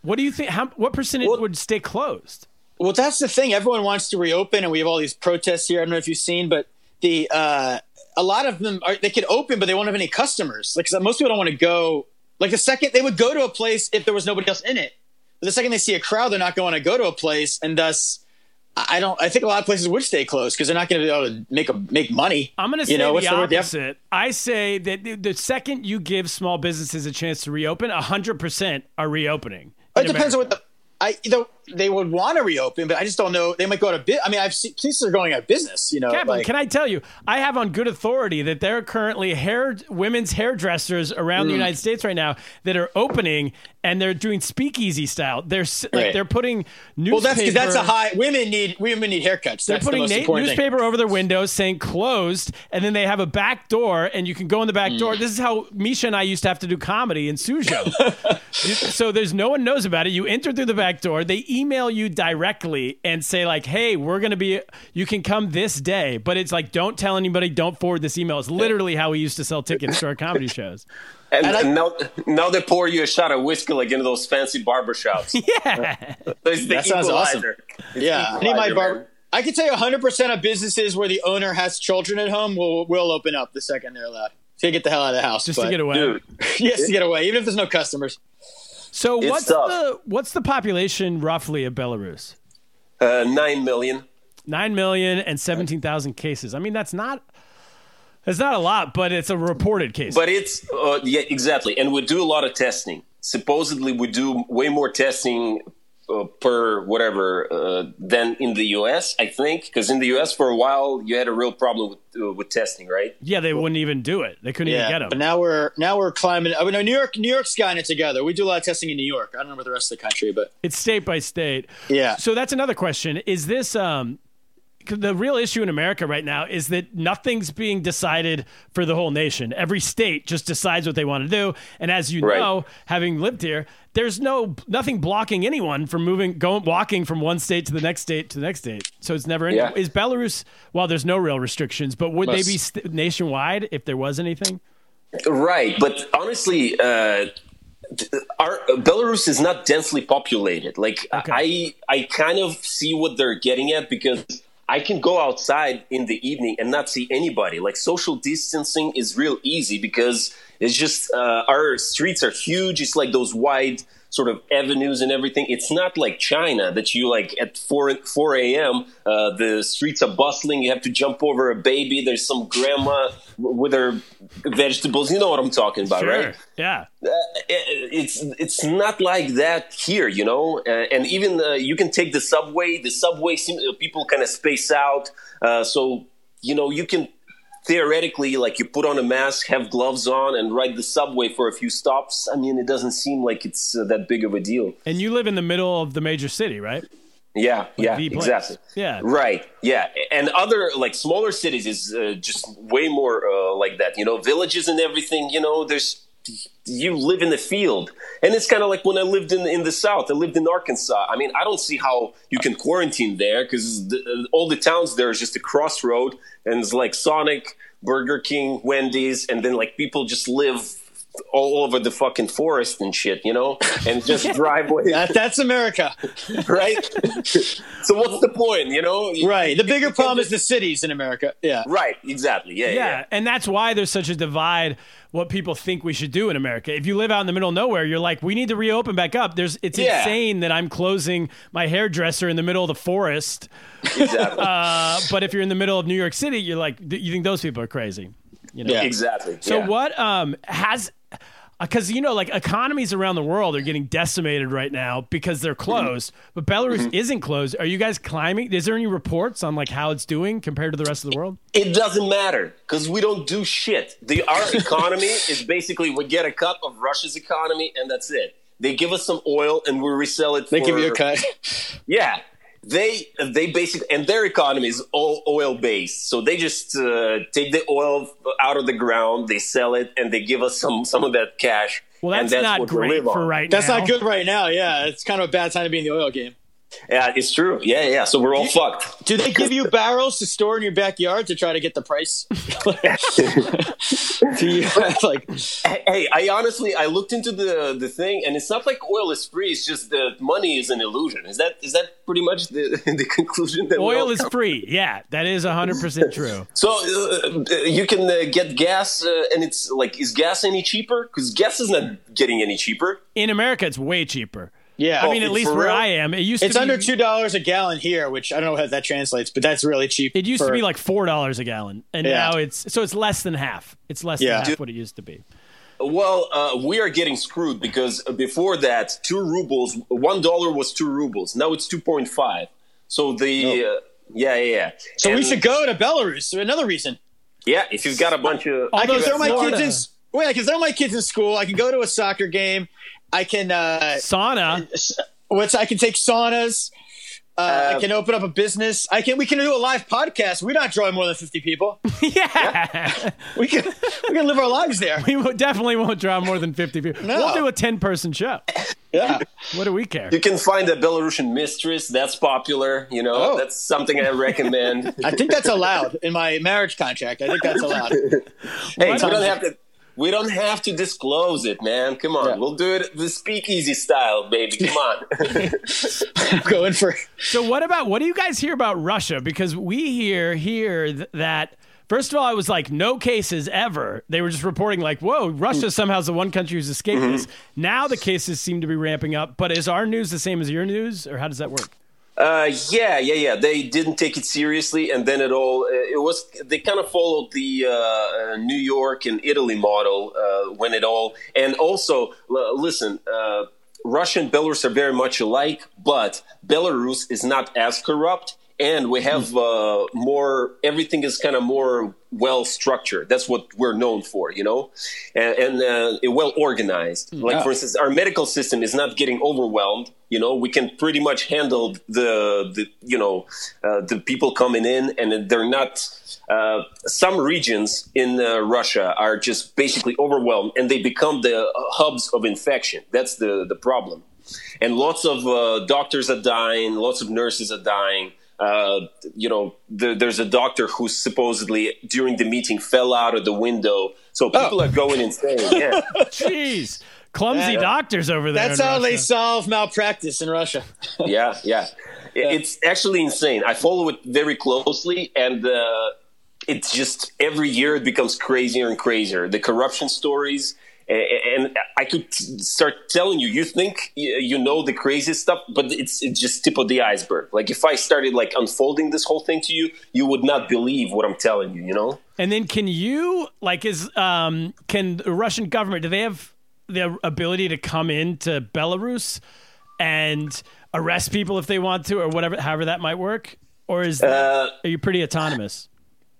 S3: What do you think? How, what percentage
S5: Well-
S3: would stay closed?
S4: Well, that's the thing. Everyone wants to reopen, and we have all these protests here. I don't know if you've seen, but the uh, a lot of them are they could open, but they won't have any customers. Like most people don't want to go. Like the second they would go to a place if there was nobody else in it, but the second they see a crowd, they're not going to go to a place, and thus. I don't. I think a lot of places would stay closed because they're not going to be able to make a make money.
S3: I'm going to
S4: You
S3: say
S4: know, what's
S3: the
S4: the?
S3: Opposite. I say that the, the second you give small businesses a chance to reopen, 100% are reopening.
S4: It depends on what the. I you know they would want to reopen, but I just don't know. They might go out of bit. I mean, I've seen places are going out of business. You know,
S3: Kaplan,
S4: like,
S3: can I tell you? I have on good authority that there are currently hair women's hairdressers around the
S4: Mm.
S3: United States right now that are opening and they're doing speakeasy style. They're like
S4: Right.
S3: they're putting newspaper.
S4: well, that's that's a high. Women need women need haircuts.
S3: They're
S4: That's the
S3: putting
S4: most
S3: na-
S4: important thing.
S3: newspaper over their windows saying closed, and then they have a back door, and you can go in the back
S4: Mm.
S3: door. This is how Misha and I used to have to do comedy in Suzhou. So there's no one knows about it. You enter through the back door. They email you directly and say like, "Hey, we're gonna be. You can come this day." But it's like, don't tell anybody. Don't forward this email. It's literally how we used to sell tickets to our comedy shows.
S5: And,
S4: And I-
S5: and now, now they pour you a shot of whiskey like into those fancy barber shops.
S3: Yeah.
S5: It's the
S4: That sounds awesome.
S5: equalizer.
S4: Yeah, I need my
S5: Equalizer,
S4: bar. I can tell you 100 percent of businesses where the owner has children at home will will open up the second they're allowed to get the hell out of the house.
S3: Just
S4: but-
S3: to get away.
S5: Dude,
S4: Yes, to get away, even if there's no customers.
S3: So
S5: It's
S3: what's
S5: tough.
S3: the what's the population roughly of Belarus?
S5: uh, nine million.
S3: Nine million and seventeen thousand cases. I mean, that's not that's not a lot, but it's a reported case.
S5: But it's uh, yeah, exactly. And we do a lot of testing. Supposedly, we do way more testing uh, per whatever uh, than in the U.S. I think because in the U.S. for a while you had a real problem with uh, with testing, right?
S3: yeah, they wouldn't even do it. They couldn't even get them.
S4: but now we're now we're climbing. I mean, New York, New York's gotten it together. We do a lot of testing in New York. I don't know about the rest of the country, but
S3: It's state by state.
S4: Yeah.
S3: So that's another question. Is this um 'cause the real issue in America right now is that nothing's being decided for the whole nation. Every state just decides what they want to do, and as you
S5: Right.
S3: know, having lived here, there's no nothing blocking anyone from moving going walking from one state to the next state to the next state. So it's never
S5: Yeah.
S3: is Belarus well there's no real restrictions, but would
S4: Must-
S3: they be st- nationwide if there was anything?
S5: Right, but honestly, uh, our Belarus is not densely populated. Like I, I kind of see what they're getting at because I can go outside in the evening and not see anybody. Like social distancing is real easy because it's just uh, our streets are huge. It's like those wide sort of avenues and everything. It's not like China that you like at four four a.m. Uh, the streets are bustling. You have to jump over a baby. There's some grandma with her vegetables. You know what I'm talking about,
S3: Sure.
S5: right?
S3: Yeah.
S5: Uh, it's it's not like that here, you know. Uh, and even uh, you can take the subway. The subway uh, people kind of space out, uh, so you know you can theoretically like you put on a mask, have gloves on, and ride the subway for a few stops. I mean, it doesn't seem like it's uh, that big of a deal.
S3: And you live in the middle of the major city, right?
S5: Yeah, yeah, exactly.
S3: Yeah.
S5: Right. Yeah, and other like smaller cities is uh, just way more uh, like that. You know, villages and everything. You know, there's you live in the field, and it's kind of like when I lived in in the south. I lived in Arkansas. I mean, I don't see how you can quarantine there because the, all the towns there is just a crossroad, and it's like Sonic, Burger King, Wendy's, and then like people just live all over the fucking forest and shit, you know, and just drive away,
S4: That, that's America.
S5: right? so what's the point, you know?
S4: Right. The bigger problem is the cities in America. Yeah.
S5: Right, exactly. Yeah,
S3: Yeah,
S5: yeah.
S3: and that's why there's such a divide. What people think we should do in America. If you live out in the middle of nowhere, you're like, we need to reopen back up. There's, it's
S5: Yeah.
S3: insane that I'm closing my hairdresser in the middle of the forest.
S5: Exactly.
S3: Uh, but if you're in the middle of New York City, you're like, you think those people are crazy. You know?
S4: Yeah.
S5: exactly.
S3: So
S5: yeah.
S3: what um has because you know like economies around the world are getting decimated right now because they're
S5: Mm-hmm.
S3: closed, but Belarus isn't closed. Are you guys climbing? Is there any reports on like how it's doing compared to the rest of the world?
S5: It doesn't matter because we don't do shit. The our economy is basically we get a cut of Russia's economy and that's it. They give us some oil and we resell it.
S4: They
S5: for,
S4: give you a cut.
S5: Yeah, they they basically and their economy is all oil based. So they just uh, take the oil out of the ground, they sell it, and they give us some some of that cash.
S3: Well,
S5: and
S3: that's, not
S5: what we
S3: great
S5: live
S3: for
S5: on.
S3: right
S4: That's
S3: now.
S4: not good right now. Yeah. It's kind of a bad time to be in the oil game.
S5: Yeah, it's true. Yeah, yeah. So we're all fucked.
S4: Do they give you barrels to store in your backyard to try to get the price? Do you have like
S5: Hey, I honestly I looked into the the thing, and it's not like oil is free. It's just that money is an illusion. Is that is that pretty much the the conclusion that
S3: Oil is
S5: come-
S3: free. Yeah, that is 100% true.
S5: So uh, you can uh, get gas, uh, and it's like is gas any cheaper? Because gas is not getting any cheaper.
S3: In America, it's way cheaper.
S4: Yeah.
S3: I mean, at least where
S5: real?
S3: I am, it used to
S4: it's
S3: be,
S4: under two dollars a gallon here, which I don't know how that translates, but that's really cheap.
S3: It used
S4: for-
S3: to be like four dollars a gallon, and
S4: Yeah.
S3: now it's so it's less than half. It's less
S4: Yeah.
S3: than half what it used to be.
S5: Well, uh, we are getting screwed because before that, two rubles, one dollar was two rubles. Now it's two point five. So the uh, yeah, yeah, yeah.
S4: So we should go to Belarus. Another reason.
S5: Yeah, if you've got a bunch of
S4: I can throw my
S3: Florida-
S4: kids in. Wait, I can throw my kids in school. I can go to a soccer game. I can. Uh,
S3: Sauna.
S4: what's I can take saunas. Uh, I can open up a business. I can. We can do a live podcast. We're not drawing more than fifty people.
S3: yeah.
S4: We can. we can live our lives there.
S3: We will- definitely won't draw more than 50 people.
S4: No.
S3: We'll do a 10 person show.
S4: Yeah.
S3: What do we care?
S5: You can find a Belarusian mistress. That's popular. You know,
S4: Oh.
S5: that's something I recommend.
S4: I think that's allowed in my marriage contract. I think that's allowed.
S5: hey, we don't have to. We don't have to disclose it, man. Come on,
S4: Yeah.
S5: we'll do it the speakeasy style, baby. Come on.
S4: I'm going for.
S3: So what about what do you guys hear about Russia? Because we hear here th- that first of all, I was like, no cases ever. They were just reporting like, whoa, Russia mm. somehow is the one country who's escaped mm-hmm. this. Now the cases seem to be ramping up. But is our news the same as your news, or how does that work?
S5: Uh, yeah, yeah, yeah. They didn't take it seriously, and then it all it was. They kind of followed the uh, uh, New York and Italy model uh, when it all. And also, l- listen, uh, Russia and Belarus are very much alike, but Belarus is not as corrupt, and we have uh, more. Everything is kind of more well structured. That's what we're known for, you know, and, and uh, well organized. Like for instance, our medical system is not getting overwhelmed. You know, we can pretty much handle the the you know uh, the people coming in, and they're not. Uh, some regions in uh, Russia are just basically overwhelmed, and they become the hubs of infection. That's the the problem. And lots of uh, doctors are dying. Lots of nurses are dying. Uh, you know, the, there's a doctor who supposedly during the meeting fell out of the window. So people are going insane. Yeah.
S3: Jeez, clumsy
S4: That-
S3: doctors over there.
S4: That's
S3: in
S4: how they solve malpractice in Russia.
S5: yeah, yeah. It- It's actually insane. I follow it very closely, and uh, it's just every year it becomes crazier and crazier. The corruption stories, and I could start telling you, you think you know the crazy stuff, but it's it's just tip of the iceberg. Like if I started like unfolding this whole thing to you, you would not believe what I'm telling you. You know.
S3: And then can you like is um can the Russian government do they have the ability to come into Belarus and arrest people if they want to or whatever however that might work or is that, uh, are you pretty autonomous?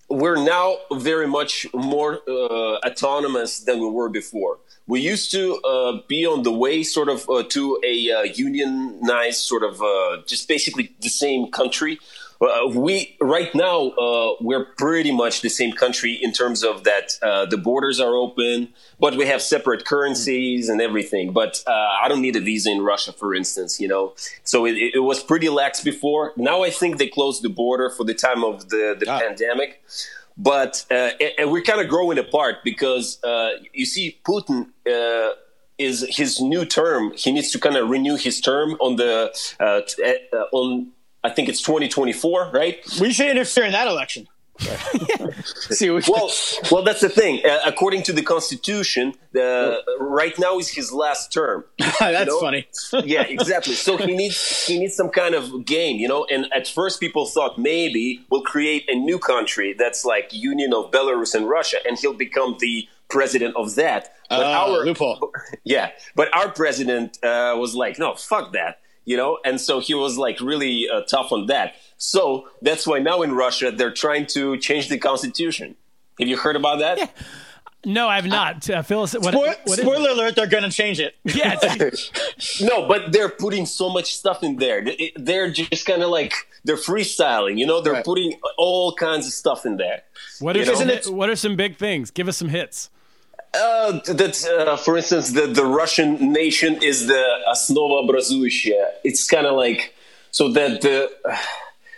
S5: We're now very much more uh, autonomous than we were before. We used to uh, be on the way, sort of, uh, to a uh, unionized, sort of, uh, just basically the same country uh, we right now uh, we're pretty much the same country in terms of that uh, the borders are open, but we have separate currencies and everything. But uh, I don't need a visa in Russia, for instance. You know, so it, it, was pretty lax before. Now I think they closed the border for the time of the the ah. pandemic. But uh, and we're kind of growing apart because uh, you see Putin is his new term. He needs to kind of renew his term on the uh, on I think it's 2024, right?
S4: We should interfere in that election.
S5: See, we well, well, that's the thing. Uh, according to the Constitution, the, uh, right now is his last term.
S4: that's know? funny.
S5: yeah, exactly. So he needs he needs some kind of game, you know. And at first, people thought maybe we'll create a new country that's like Union of Belarus and Russia, and he'll become the president of that.
S4: But uh, our loophole.
S5: Yeah, but our president uh, was like, no, fuck that you know and so he was like really uh, tough on that so that's why now in russia they're trying to change the constitution have you heard about that yeah.
S3: No, I have not. Uh, Phyllis, what,
S4: spoiler, what spoiler alert, they're going to change it.
S3: Yeah.
S5: no, but they're putting so much stuff in there. They're just kind of like, they're freestyling, you know? They're right. putting all kinds of stuff in there.
S3: What are, some, what are some big things? Give us some hits.
S5: Uh, that, uh, for instance, the, the Russian nation is the основа образующая. It's kind of like so that the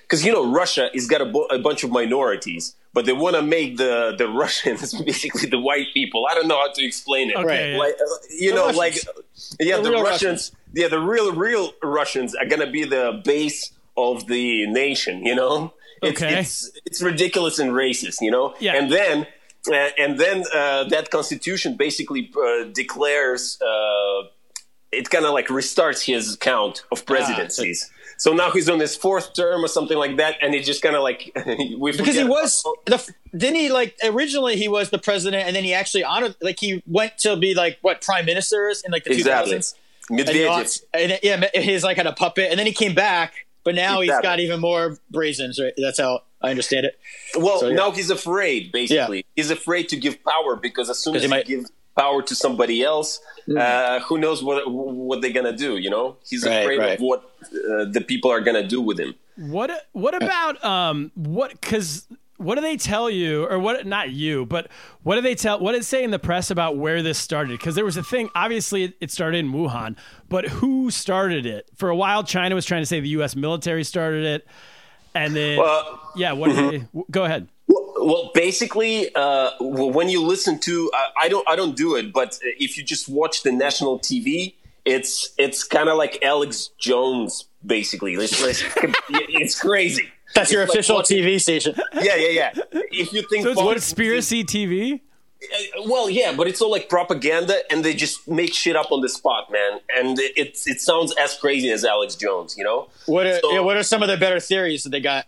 S5: because you know Russia has got a, bo- a, bunch of minorities, but they want to make the the Russians basically the white people. I don't know how to explain it.
S3: Okay,
S5: like, uh, you the know, Russians. like yeah, the, the Russians, Russians, yeah, the real real Russians are gonna be the base of the nation. You know,
S3: it's, okay.
S5: it's it's ridiculous and racist. You know,
S3: yeah,
S5: and then uh, and then uh, that constitution basically uh, declares uh, it kind of like restarts his count of ah, presidencies. So now he's on his fourth term or something like that, and he just kind of like we
S4: because he was the, didn't he like originally he was the president, and then he actually honored like he went to be like what prime ministers in like the
S5: exactly.
S4: 2000s. Medvedev. And, and, yeah, he's like had a puppet, and then he came back, but now exactly. he's got even more brazen. Right? That's how I understand it.
S5: Well, so, yeah. now he's afraid. Basically, yeah. he's afraid to give power because as soon as he, might... give power to somebody else, mm. uh, who knows what what they're gonna do? You know, he's right, afraid right. of what uh, the people are gonna do with him.
S3: What What about um what because what do they tell you or what not you but what do they tell what did it say in the press about where this started because there was a thing obviously it started in wuhan but who started it for a while china was trying to say the us military started it and then, well, yeah, what? Mm-hmm. Go ahead.
S5: Well, well basically, uh, when you listen to, uh, I don't, I don't do it, but if you just watch the national TV, it's it's kind of like Alex Jones, basically. It's, it's, it's crazy.
S4: That's your official like TV station.
S5: Yeah, yeah, yeah. If you think
S3: so, it's conspiracy TV.
S5: Uh, well, yeah, but it's all like propaganda, and they just make shit up on the spot, man. And it it, it sounds as crazy as Alex Jones, you know.
S4: What are so, yeah, what are some of the better theories that they got?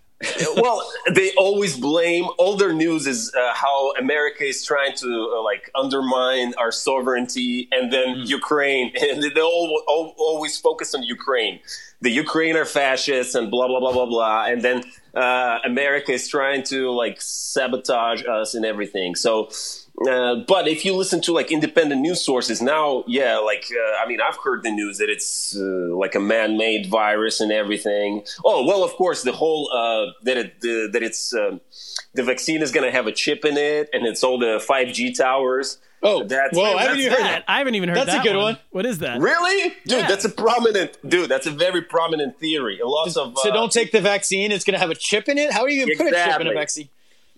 S5: well, they always blame all their news is uh, how America is trying to uh, like undermine our sovereignty, and then mm. Ukraine, and they all, all, always focus on Ukraine. The Ukraine are fascists, and blah blah blah blah blah, and then uh, America is trying to like sabotage us and everything. So uh, but if you listen to like independent news sources now, yeah, like uh, I mean, I've heard the news that it's uh, like a man-made virus and everything. Oh well, of course, the whole uh, that it that it's um, the vaccine is going to have a chip in it, and it's all the five G towers.
S4: Oh, that's whoa! I haven't even heard that.
S3: I haven't even heard
S4: that's
S3: that
S4: a good one. one.
S3: What is that?
S5: Really, dude? Yeah. That's a prominent dude. That's a very prominent theory. A lot of
S4: so don't take the vaccine. It's going to have a chip in it. How are you going to exactly. put a chip in a vaccine?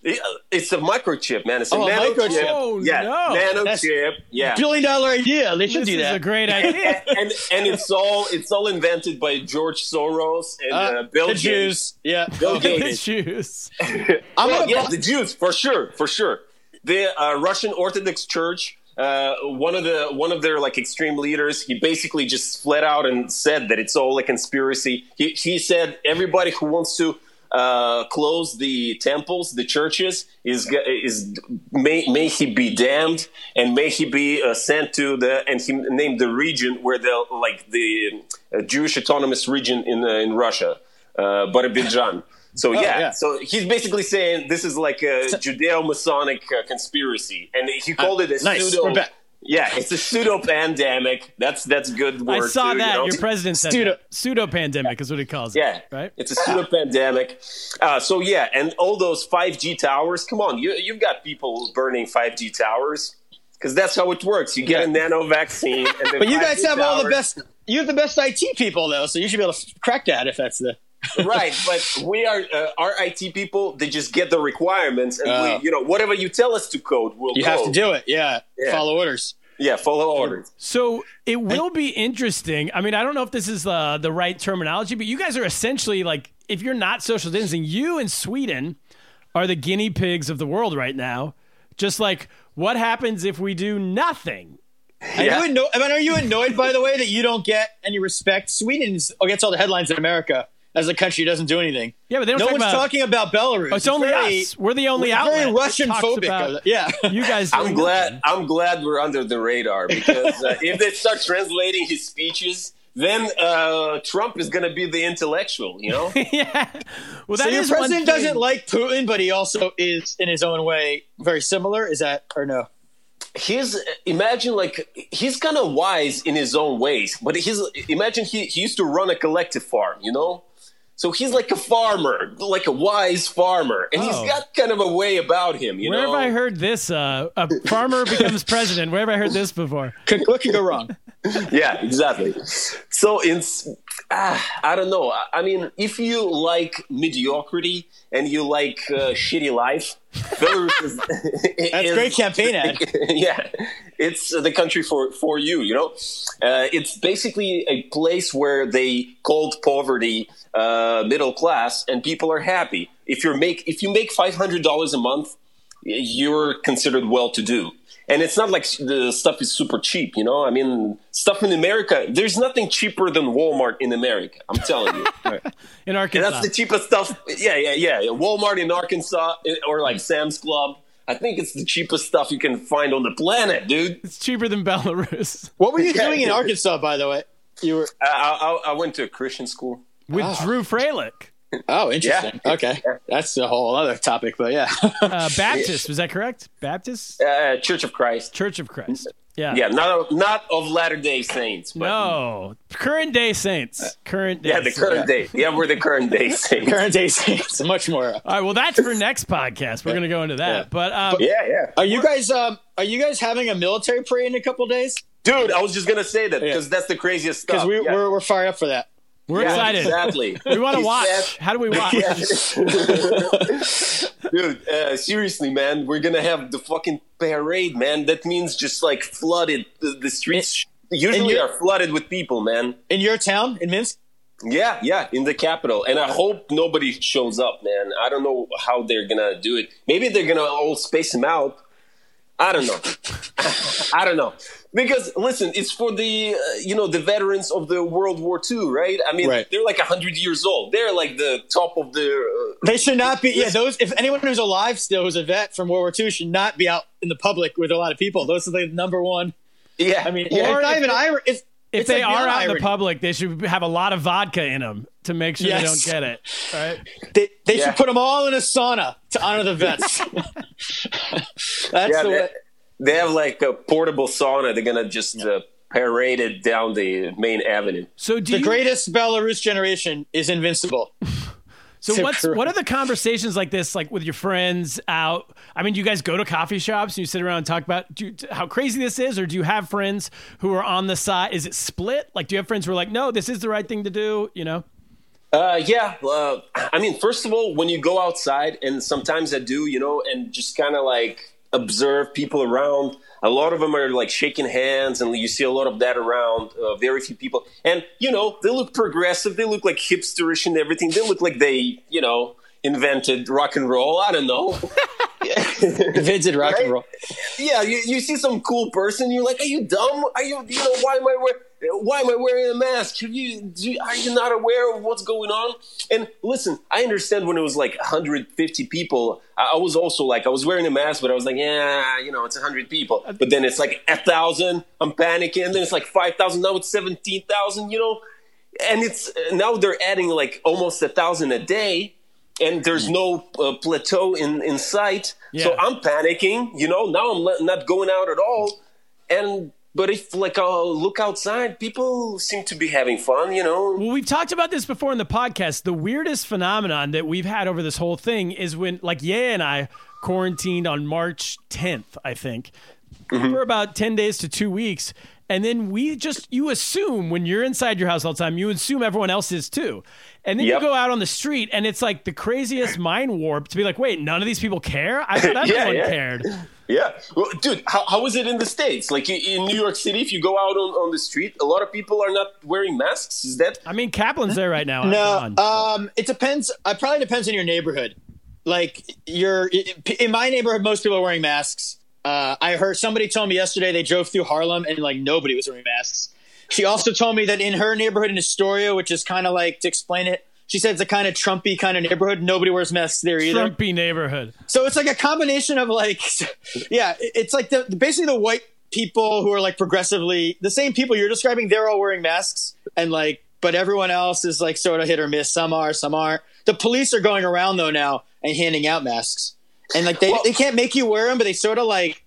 S5: It- It's a microchip, man. It's a
S4: Oh, a
S5: nanochip.
S4: microchip.
S3: Oh,
S5: yeah,
S3: no.
S5: nanochip. Yeah.
S4: Billion dollar idea. They should
S3: This
S4: do
S3: is
S4: that.
S3: a great idea.
S5: and and it's all it's all invented by George Soros and uh,
S4: Uh,
S5: Bill
S4: the
S5: Gates.
S4: Jews. Yeah.
S5: Bill
S3: the
S5: Gates.
S3: shoes.
S4: I'm
S5: Well,
S4: gonna
S5: yeah, the Jews for sure, for sure. The uh, Russian Orthodox Church, uh, one of the one of their like extreme leaders, he basically just fled out and said that it's all a conspiracy. He he said everybody who wants to uh, close the temples, the churches, is is may may he be damned and may he be uh, sent to the and he named the region where the like the uh, Jewish autonomous region in uh, in Russia, uh, Birobidzhan. So yeah,
S4: yeah.
S5: so he's basically saying this is like a Judeo-Masonic uh, conspiracy, and he called it a
S4: nice.
S5: pseudo.
S4: We're back.
S5: Yeah, it's a pseudo pandemic. That's that's good word.
S3: I saw
S5: too,
S3: that.
S5: You know?
S3: Your president said
S4: pseudo
S3: pseudo pandemic is what he calls it.
S5: Yeah,
S3: Right?
S5: It's a pseudo pandemic. Uh, so yeah, and all those five G towers. Come on, you you've got people burning five G towers because that's how it works. You get a nano vaccine, and
S4: But you guys have all the best. You have the best IT people though, so you should be able to crack that if that's the.
S5: Right but we are uh, our it people they just get the requirements and
S4: Oh.
S5: we you know whatever you tell us to code we'll
S4: You have to do it. Yeah.
S5: Yeah.
S4: Follow orders.
S5: yeah follow orders
S3: So it will be interesting. I mean, I don't know if this is uh, the right terminology, but you guys are essentially like, if you're not social distancing, you and Sweden are the guinea pigs of the world right now. Just like, what happens if we do nothing?
S4: Are you anno- I mean, are you annoyed, by the way, that you don't get any respect? Sweden gets all the headlines in America as a country doesn't do anything.
S3: Yeah, but they don't
S4: no
S3: talk
S4: one's
S3: about.
S4: talking about Belarus.
S3: Oh, it's only
S4: very,
S3: us. We're the only
S4: we're
S3: outlet.
S4: very Russian phobic.
S3: about
S4: yeah.
S3: You guys.
S5: i'm
S3: doing
S5: glad i'm glad we're under the radar because uh, if they start translating his speeches then uh, Trump is going to be the intellectual, you know.
S3: yeah. Well,
S4: So
S3: that
S4: your
S3: is
S4: president
S3: thing.
S4: doesn't like Putin, but he also is, in his own way, very similar. Is that or no?
S5: He's imagine like he's kind of wise in his own ways, but he's imagine he, he used to run a collective farm, you know. So he's like a farmer, like a wise farmer, and
S3: Oh.
S5: he's got kind of a way about him, you
S3: Where
S5: know.
S3: have I heard this? Uh, a farmer becomes president. Where have I heard this before?
S4: Could, what could go wrong?
S5: yeah, exactly. So it's ah, I don't know. I- I mean, if you like mediocrity and you like uh, shitty life, Belarus is
S4: That's
S5: is-
S4: great campaign ad.
S5: yeah, it's the country for for you. You know, uh, it's basically a place where they called poverty uh, middle class, and people are happy. If you make if you make five hundred dollars a month, you're considered well to do. And it's not like the stuff is super cheap, you know. I mean, stuff in America. There's nothing cheaper than Walmart in America. I'm telling you.
S3: In
S5: And
S3: Arkansas.
S5: that's the cheapest stuff. Yeah, yeah, yeah. Walmart in Arkansas eh, or like Sam's Club. I think it's the cheapest stuff you can find on the planet, dude.
S3: it's cheaper than Belarus.
S4: What were you doing in Arkansas, by the way? You were
S5: I, I, I went to a Christian school.
S3: With Drew Freilich.
S4: oh, interesting.
S5: Yeah.
S4: Okay, that's a whole other topic, but yeah.
S3: Uh, Baptist. Was that correct? Baptist?
S5: Uh, Church of Christ.
S3: Church of Christ. Yeah.
S5: Yeah, not of, not of Latter Day Saints, but
S3: No. Current day saints. Current day
S5: yeah, the
S3: saints.
S5: current day. Yeah, we're the current day Saints.
S4: Current day saints, much more.
S3: All right. Well, that's for next podcast. We're going to go into that.
S4: Yeah.
S3: But, um,
S5: Yeah, yeah.
S4: Are you guys? Um, are you guys having a military parade in a couple days?
S5: Dude, I was just gonna say that because that's the craziest stuff.
S4: Because we,
S5: yeah.
S4: we're we're fired up for that.
S3: We're
S5: Yeah,
S3: excited.
S5: Exactly.
S3: We want to watch.
S5: said-
S3: How do we watch?
S5: Dude, uh, seriously, man, we're gonna have the fucking parade, man. That means just like flooded. The, the streets usually
S4: you-
S5: are flooded with people, man.
S4: In your town, in Minsk.
S5: Yeah, yeah, in the capital. And I hope nobody shows up, man. I don't know how they're gonna do it. Maybe they're gonna all space them out. I don't know. I don't know. Because listen, it's for the uh, you know the veterans of the World War II, right? I mean,
S4: Right.
S5: they're like hundred years old. They're like the top of the. Uh,
S4: They should not be. Yeah, those. If anyone who's alive still, who's a vet from World War II, should not be out in the public with a lot of people. Those are the number one.
S5: yeah,
S4: I mean,
S5: yeah.
S4: it's not
S3: if
S4: even
S3: they-
S4: irony. It's,
S3: If
S4: it's
S3: they
S4: like
S3: are
S4: beyond
S3: out in the public, they should have a lot of vodka in them to make sure they don't get it. Right?
S4: they, they
S5: Yeah.
S4: should put them all in a sauna to honor the vets. That's
S5: Yeah,
S4: the
S5: they,
S4: way.
S5: They have like a portable sauna. They're gonna just uh, parade it down the main avenue.
S3: So do
S4: The
S3: you,
S4: greatest Belarus generation is invincible.
S3: So
S4: So
S3: what's what are the conversations like this like with your friends out? I mean, do you guys go to coffee shops and you sit around and talk about do you, how crazy this is, or do you have friends who are on the side? Is it split? Like, do you have friends who are like, no, this is the right thing to do? You know?
S5: Uh, yeah. Uh, I mean, first of all, when you go outside, and sometimes I do, you know, and just kind of like observe people around. A lot of them are like shaking hands, and you see a lot of that around. Uh, very few people, and you know, they look progressive. They look like hipsterish and everything. They look like they, you know, invented rock and roll. I don't know.
S4: Invented rock
S5: Right?
S4: and roll.
S5: yeah, you, you see some cool person, you're like, are you dumb? Are you, you know, why am I wearing, why am I wearing a mask? Are you, are you not aware of what's going on? And listen, I understand when it was like 150 people, I, I was also like, I was wearing a mask, but I was like, yeah, you know, it's 100 people. But then it's like a thousand, I'm panicking. And then it's like 5,000, now it's 17,000, you know? And it's, now they're adding like almost a thousand a day. And there's no uh, plateau in, in sight. So I'm panicking, you know. Now I'm not going out at all. And but if like I look outside, people seem to be having fun, you know.
S3: Well, we've talked about this before in the podcast. The weirdest phenomenon that we've had over this whole thing is when, like, Ye and I quarantined on March 10th, I think, mm-hmm. for about 10 days to two weeks. And then we just, you assume when you're inside your house all the time, you assume everyone else is too. And then
S5: Yep.
S3: you go out on the street and it's like the craziest mind warp to be like, wait, none of these people care? I thought
S5: Yeah,
S3: everyone
S5: yeah.
S3: cared.
S5: Yeah, well, dude, how, how is it in the states? Like in- in New York City, if you go out on, on the street, a lot of people are not wearing masks. Is that?
S3: I mean, Kaplan's there right now. I'm
S4: No, um, it depends. It probably depends on your neighborhood. Like you're in my neighborhood, most people are wearing masks. Uh, I heard somebody told me yesterday they drove through Harlem and like nobody was wearing masks. She also told me that in her neighborhood in Astoria, which is kind of like to explain it, she said it's a kind of Trumpy kind of neighborhood. Nobody wears masks there either.
S3: Trumpy neighborhood.
S4: So it's like a combination of like, yeah, it's like the basically the white people who are like progressively the same people you're describing. They're all wearing masks, and like, but everyone else is like sort of hit or miss. Some are, some aren't. The police are going around though now and handing out masks, and like they,
S5: Well-
S4: they can't make you wear them, but they sort of like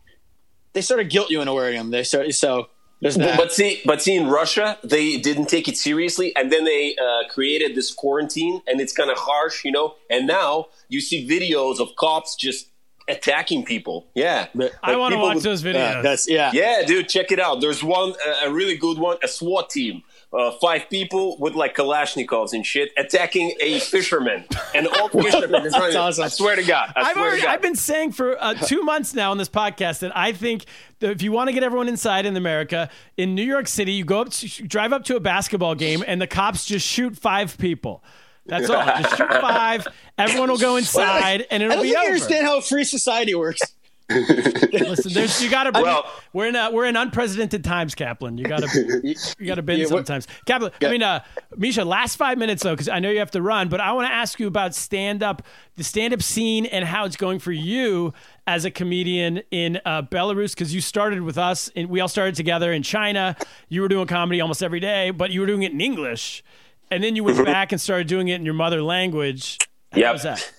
S4: they sort of guilt you into wearing them. They so so there's that.
S5: But see, but see, in Russia, they didn't take it seriously, and then they uh, created this quarantine, and it's kind of harsh, you know. And now you see videos of cops just attacking people. Yeah,
S3: I want to watch
S5: with-
S3: those videos.
S4: yeah, that's yeah.
S5: Yeah, dude, check it out. There's one, uh, a really good one, a SWAT team. Uh, five people with like Kalashnikovs and shit attacking a fisherman, and all fishermen is running.
S4: That's awesome.
S5: I swear to God, I
S3: I've
S5: swear
S3: already,
S5: to God.
S3: I've been saying for uh, two months now on this podcast that I think that if you want to get everyone inside in America, in New York City, you go up, to, drive up to a basketball game, and the cops just shoot five people. That's all. Just shoot five. Everyone will go inside, and
S4: I
S3: it'll
S4: don't
S3: be
S4: think
S3: over.
S4: you understand how a free society works.
S3: Listen, there's, you got to.
S5: Well-
S3: we're in uh, we're in unprecedented times, Kaplan. You got to you got to bend
S4: Yeah,
S3: sometimes. Kaplan, I mean, uh, Misha, last five minutes though, because I know you have to run, but I want to ask you about stand up, the stand up scene, and how it's going for you as a comedian in uh, Belarus. Because you started with us, and we all started together in China. You were doing comedy almost every day, but you were doing it in English, and then you went back and started doing it in your mother language. How
S5: Yep.
S3: was that?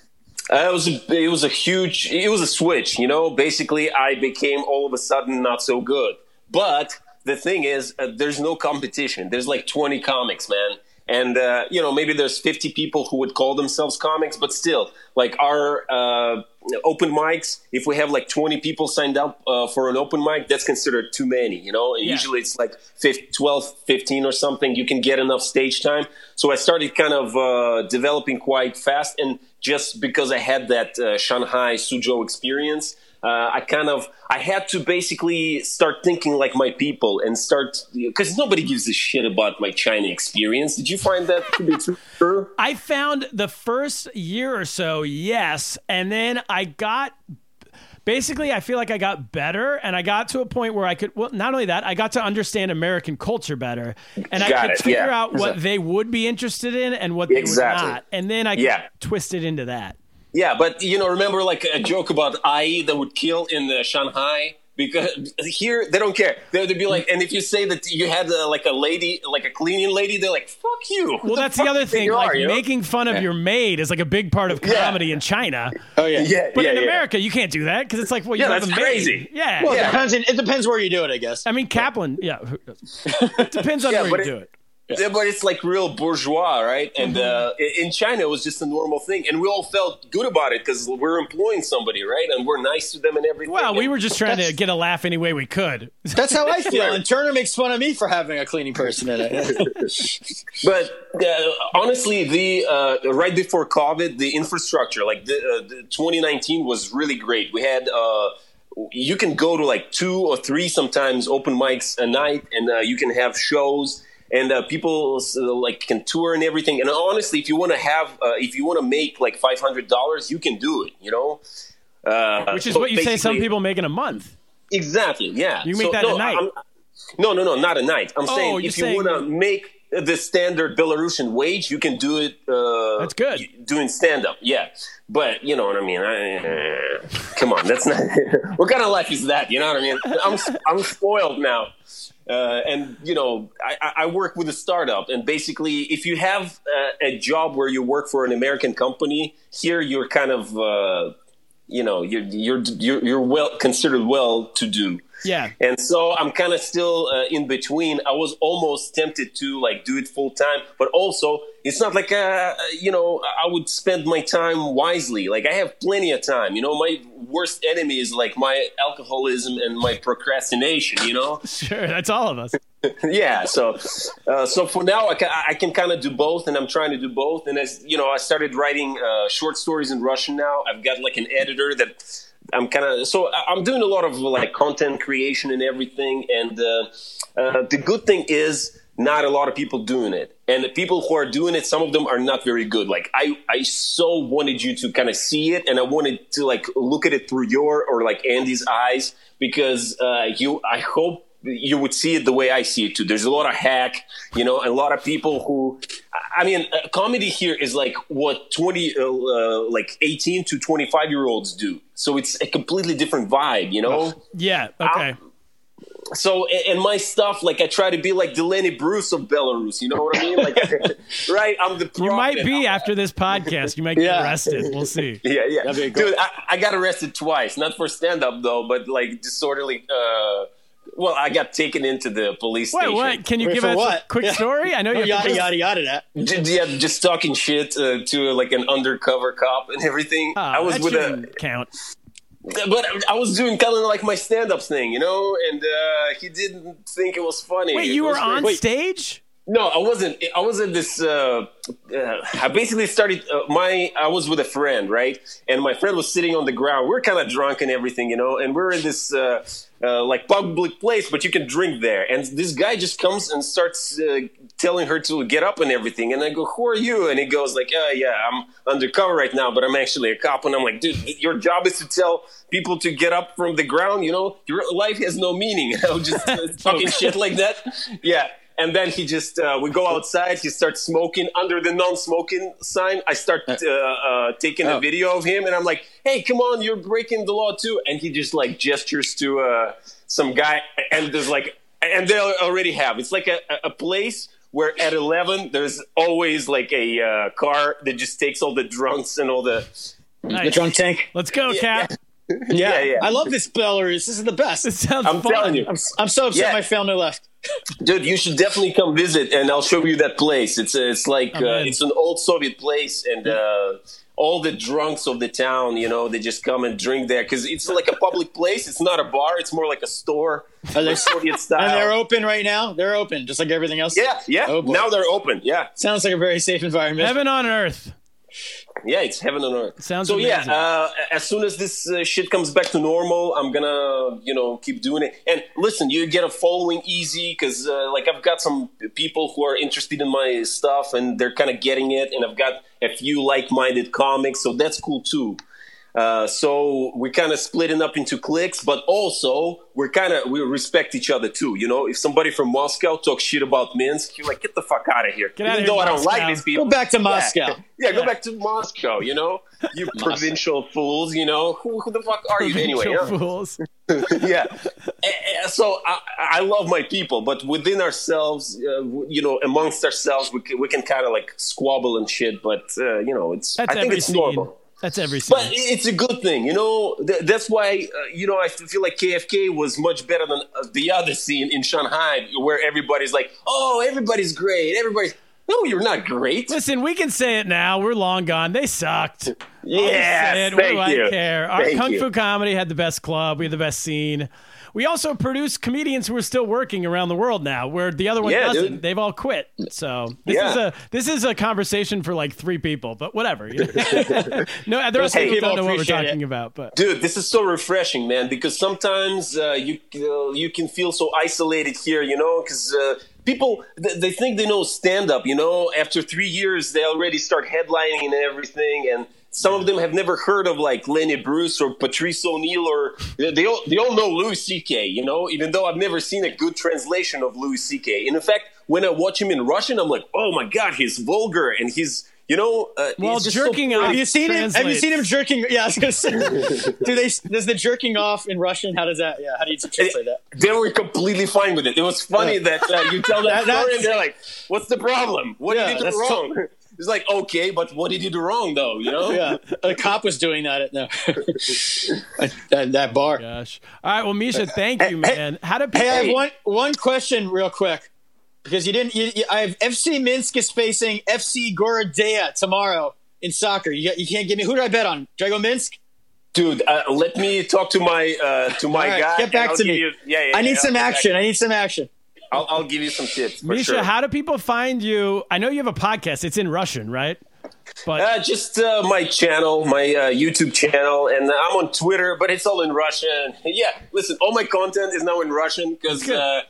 S5: Uh, it was a, it was a huge it was a switch you know? Basically i became all of a sudden not so good. But the thing is uh, there's no competition. There's like 20 comics man. And uh, you know maybe there's 50 people who would call themselves comics but still like our uh, open mics. If we have like 20 people signed up uh, for an open mic that's considered too many you know?
S3: Yeah.
S5: usually it's like 15, 12 15 or something. You can get enough stage time. So i started kind of uh, developing quite fast and just because i had that uh, shanghai suzhou experience uh, I kind of I had to basically start thinking like my people and start because nobody gives a shit about my China experience. Did you find that to be true?
S3: I found the first year or so, yes, and then I got basically I feel like I got better and I got to a point where I could well not only that, I got to understand American culture better and I could
S5: it,
S3: figure
S5: yeah.
S3: out what they would be interested in and what they
S5: Exactly.
S3: would not. And then I could
S5: Yeah.
S3: twist it into that.
S5: Yeah, but you know, remember like a joke about IE that would kill in the Shanghai because here they don't care. They, they'd be like, and if you say that you had uh, like a lady, like a cleaning lady, they're like, "Fuck you." Who
S3: Well, that's the other thing. Like
S5: are, you know?
S3: making fun of your maid is like a big part of
S5: Yeah.
S3: comedy in China.
S4: Oh yeah,
S5: Yeah,
S3: But
S5: yeah,
S3: in
S5: yeah.
S3: America, you can't do that because it's like, well, you
S5: Yeah, that's
S3: a maid.
S5: crazy.
S3: Yeah.
S4: Well,
S5: Yeah.
S4: it depends. It depends where you do it, I guess.
S3: I mean, Kaplan. Yeah, it depends on
S5: Yeah,
S3: where you
S5: it-
S3: do it.
S5: Yeah, but it's like real bourgeois, right? And uh, in China, it was just a normal thing, and we all felt good about it because we're employing somebody, right? And we're nice to them and everything.
S3: Well, we were just trying to get a laugh any way we could.
S4: That's how I feel. And Turner makes fun of me for having a cleaning person in it.
S5: But uh, honestly, the uh, right before COVID, the infrastructure, like the, uh, the 2019, was really great. We had. Uh, you can go to like two or three sometimes open mics a night, and uh, you can have shows, and uh, people uh, like can tour and everything. And honestly, if you want to have, uh, if you want to make like five hundred dollars, you can do it. You know, uh,
S3: Which is
S5: so
S3: what you say some people make in a month.
S5: Exactly. Yeah.
S3: You make that a night.
S5: I'm- no, no, no, not a night. I'm
S3: Oh,
S5: saying if you
S3: saying-
S5: want to make the standard Belarusian wage, you can do it. Uh,
S3: That's good.
S5: Doing stand up, yeah. But you know what I mean. I, uh, come on, that's not. what kind of life is that? You know what I mean? I'm I'm spoiled now. Uh, and you know, I, I- work with a startup, and basically, if you have uh, a job where you work for an American company, here you're kind of, uh, you know, you're you're you're, you're well considered well to do.
S3: Yeah.
S5: And so I'm kind of still uh, in between. I was almost tempted to like do it full time, but also it's not like uh, you know I would spend my time wisely. Like I have plenty of time. You know, my worst enemy is like my alcoholism and my procrastination. You know,
S3: Sure, that's all of us.
S5: yeah. So, uh, so for now, I can, I can kind of do both, and I'm trying to do both. And as you know, I started writing uh, short stories in Russian now. I've got like an editor that I'm kind of so I'm doing a lot of like content creation and everything. And uh, uh, the good thing is not a lot of people doing it, and the people who are doing it, some of them are not very good. Like I, I so wanted you to kind of see it, and I wanted to like look at it through your or like Andy's eyes because uh, you. I hope you would see it the way I see it too. There's a lot of hack, you know, a lot of people who, I mean, uh, comedy here is like what 20, uh, uh, like 18 to 25 year olds do. So it's a completely different vibe, you know?
S3: Yeah. Okay.
S5: So, a- and my stuff, like I try to be like the Lenny Bruce of Belarus, you know what I mean? Like, right? I'm the
S3: You might
S5: prophet.
S3: be after this podcast. You might get
S4: Yeah.
S3: arrested. We'll see.
S5: Yeah, yeah.
S4: That'd be a good-
S5: Dude, I, I got arrested twice. Not for stand up, though, but like disorderly. Uh, well, I got taken into the police
S3: Wait,
S5: station.
S3: what? Can you
S4: Wait,
S3: give
S4: for
S3: us a
S4: what?
S3: quick
S4: Yeah.
S3: story? I know you. have
S4: yada
S3: to-
S4: yada yada. That
S5: J- yeah, just talking shit uh, to like an undercover cop and everything.
S3: Oh,
S5: I was
S3: that
S5: with a,
S3: count.
S5: But I was doing kind of like my stand-up thing, you know, and uh, he didn't think it was funny.
S3: Wait,
S5: It
S3: you were on stage?
S5: No, I wasn't. I was at this. Uh, uh, I basically started uh, my. I was with a friend, right, and my friend was sitting on the ground. We are kind of drunk and everything, you know, and we're in this. Uh, uh, like public place, but you can drink there. And this guy just comes and starts uh, telling her to get up and everything. And I go, "Who are you?" And he goes like, "Uh, yeah, I'm undercover right now, but I'm actually a cop." And I'm like, "Dude, your job is to tell people to get up from the ground. You know, your life has no meaning." I was just uh, talking shit like that. Yeah. And then he just, uh, we go outside. He starts smoking under the non-smoking sign. I start uh, uh, taking a
S4: Oh.
S5: video of him, and I'm like, "Hey, come on, you're breaking the law too." And he just like gestures to uh, some guy, and there's like, and they already have. It's like a, a place where at 11 there's always like a uh, car that just takes all the drunks and all the.
S4: the drunk tank.
S3: Let's go, Cap.
S4: Yeah,
S5: Yeah, yeah.
S4: I love this Belarus. This is the best.
S3: It sounds
S5: I'm
S3: fun.
S5: telling you.
S4: I'm, I'm so upset
S5: Yeah.
S4: my family left.
S5: Dude, you should definitely come visit, and I'll show you that place. It's uh, it's like uh, it's an old Soviet place, and uh, all the drunks of the town, you know, they just come and drink there because it's like a public place. It's not a bar; it's more like a store,
S4: Are they-
S5: Soviet style.
S4: And they're open right now. They're open, just like everything else.
S5: yeah, yeah.
S4: Oh,
S5: now they're open. Yeah,
S4: Sounds like a very safe environment.
S3: Heaven on earth.
S5: Yeah. It's heaven on earth.
S3: Sounds
S5: so.
S3: amazing.
S5: Yeah, uh, as soon as this uh, shit comes back to normal, I'm gonna, you know, keep doing it. And listen, you get a following easy because, uh, like, I've got some people who are interested in my stuff, and they're kind of getting it. And I've got a few like-minded comics, so that's cool too. Uh, so we're kind of splitting up into cliques, but also we're kind of we respect each other too. You know, if somebody from Moscow talks shit about Minsk, you're like, get the fuck out of here.
S3: Get
S5: Even though I don't
S3: Moscow.
S5: like these people,
S4: Go back to
S5: Yeah.
S4: Moscow.
S5: Yeah, go back to Moscow. You know, you provincial fools. You know, who, who the fuck are you anyway?
S3: Provincial
S5: huh?
S3: fools.
S5: yeah. Eh, So I, I love my people, but within ourselves, uh, you know, amongst ourselves, we can, we can kind of like squabble and shit. But uh, you know, it's
S3: That's
S5: I think it's
S3: scene.
S5: normal.
S3: That's every scene.
S5: But it's a good thing, you know. Th- that's why, uh, you know, I feel like KFK was much better than uh, the other scene in Shanghai, where everybody's like, "Oh, everybody's great. Everybody's." No, you're not great.
S3: Listen, we can say it now. We're long gone. They sucked.
S5: Yeah.
S3: What do
S5: thank
S3: I care? Our
S5: Thank
S3: Kung
S5: you.
S3: Fu Comedy had the best club. We had the best scene. We also produce comedians who are still working around the world now, where the other one
S5: Yeah,
S3: doesn't.
S5: dude.
S3: They've all quit. So this
S5: Yeah.
S3: is a this is a conversation for like three people, but whatever. no, the rest of people don't know what we're talking
S4: it.
S3: about. But
S5: Dude, this is so refreshing, man. Because sometimes uh, you uh, you can feel so isolated here, you know. Because uh, people they think they know stand up, you know. After three years, they already start headlining and everything, and some of them have never heard of like Lenny Bruce or Patrice O'Neill, or they all they all know Louis C.K. You know, even though I've never seen a good translation of Louis C.K. And in fact, when I watch him in Russian, I'm like, oh my god, he's vulgar and he's you know, uh,
S3: Well,
S5: he's just so
S3: jerking off-
S4: Have you seen him? Have you seen him jerking? Yeah, I was gonna say. Do they? Does the jerking off in Russian? How does that? Yeah, how do you translate that?
S5: they were completely fine with it. It was funny that uh, you tell that,
S4: That-
S5: story and they're like, "What's the problem? What
S4: Yeah,
S5: did you do
S4: that's
S5: wrong?" it's like, okay, but what did you do wrong though? You know?
S4: Yeah, the cop was doing that at no that, that bar.
S3: gosh, all right. Well, Misha, thank you, man. How do people?
S4: Hey, I have one one question real quick because you didn't. You, you, I have FC Minsk is facing FC Gorodeya tomorrow in soccer. You, you can't give me who do I bet on? Do I go Minsk?
S5: Dude, uh, let me talk to my uh, to my
S4: All right,
S5: guy.
S4: get back to me.
S5: you- yeah, yeah,
S4: I need
S5: yeah,
S4: some
S5: I'll back
S4: action. I need some action.
S5: I'll, I'll give you some tips. For
S3: Misha,
S5: sure.
S3: how do people find you? I know you have a podcast. It's in Russian, right? But
S5: Uh, just uh, my channel, my uh, YouTube channel, and I'm on Twitter, but it's all in Russian. Yeah, listen, all my content is now in Russian because, uh,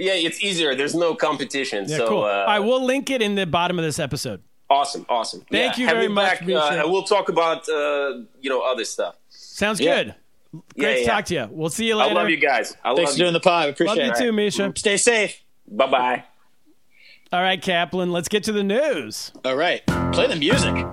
S5: yeah, it's easier. There's no competition.
S3: yeah,
S5: so,
S3: cool.
S5: uh,
S3: all right, we'll link it in the bottom of this episode.
S5: Awesome, awesome.
S3: Thank
S5: Yeah,
S3: you
S5: have
S3: very much,
S5: back.
S3: Misha.
S5: Uh, we'll talk about uh, you know other stuff.
S3: Sounds
S5: Yeah.
S3: good.
S5: Yeah,
S3: Great to
S5: yeah.
S3: talk to you. We'll see you later.
S5: I love you guys. I
S4: Thanks
S5: love
S4: for doing the pod. I
S3: Love
S4: appreciate
S3: you too, Misha.
S4: Stay safe.
S5: Bye bye.
S3: All right, Kaplan, let's get to the news.
S4: All right, play the music.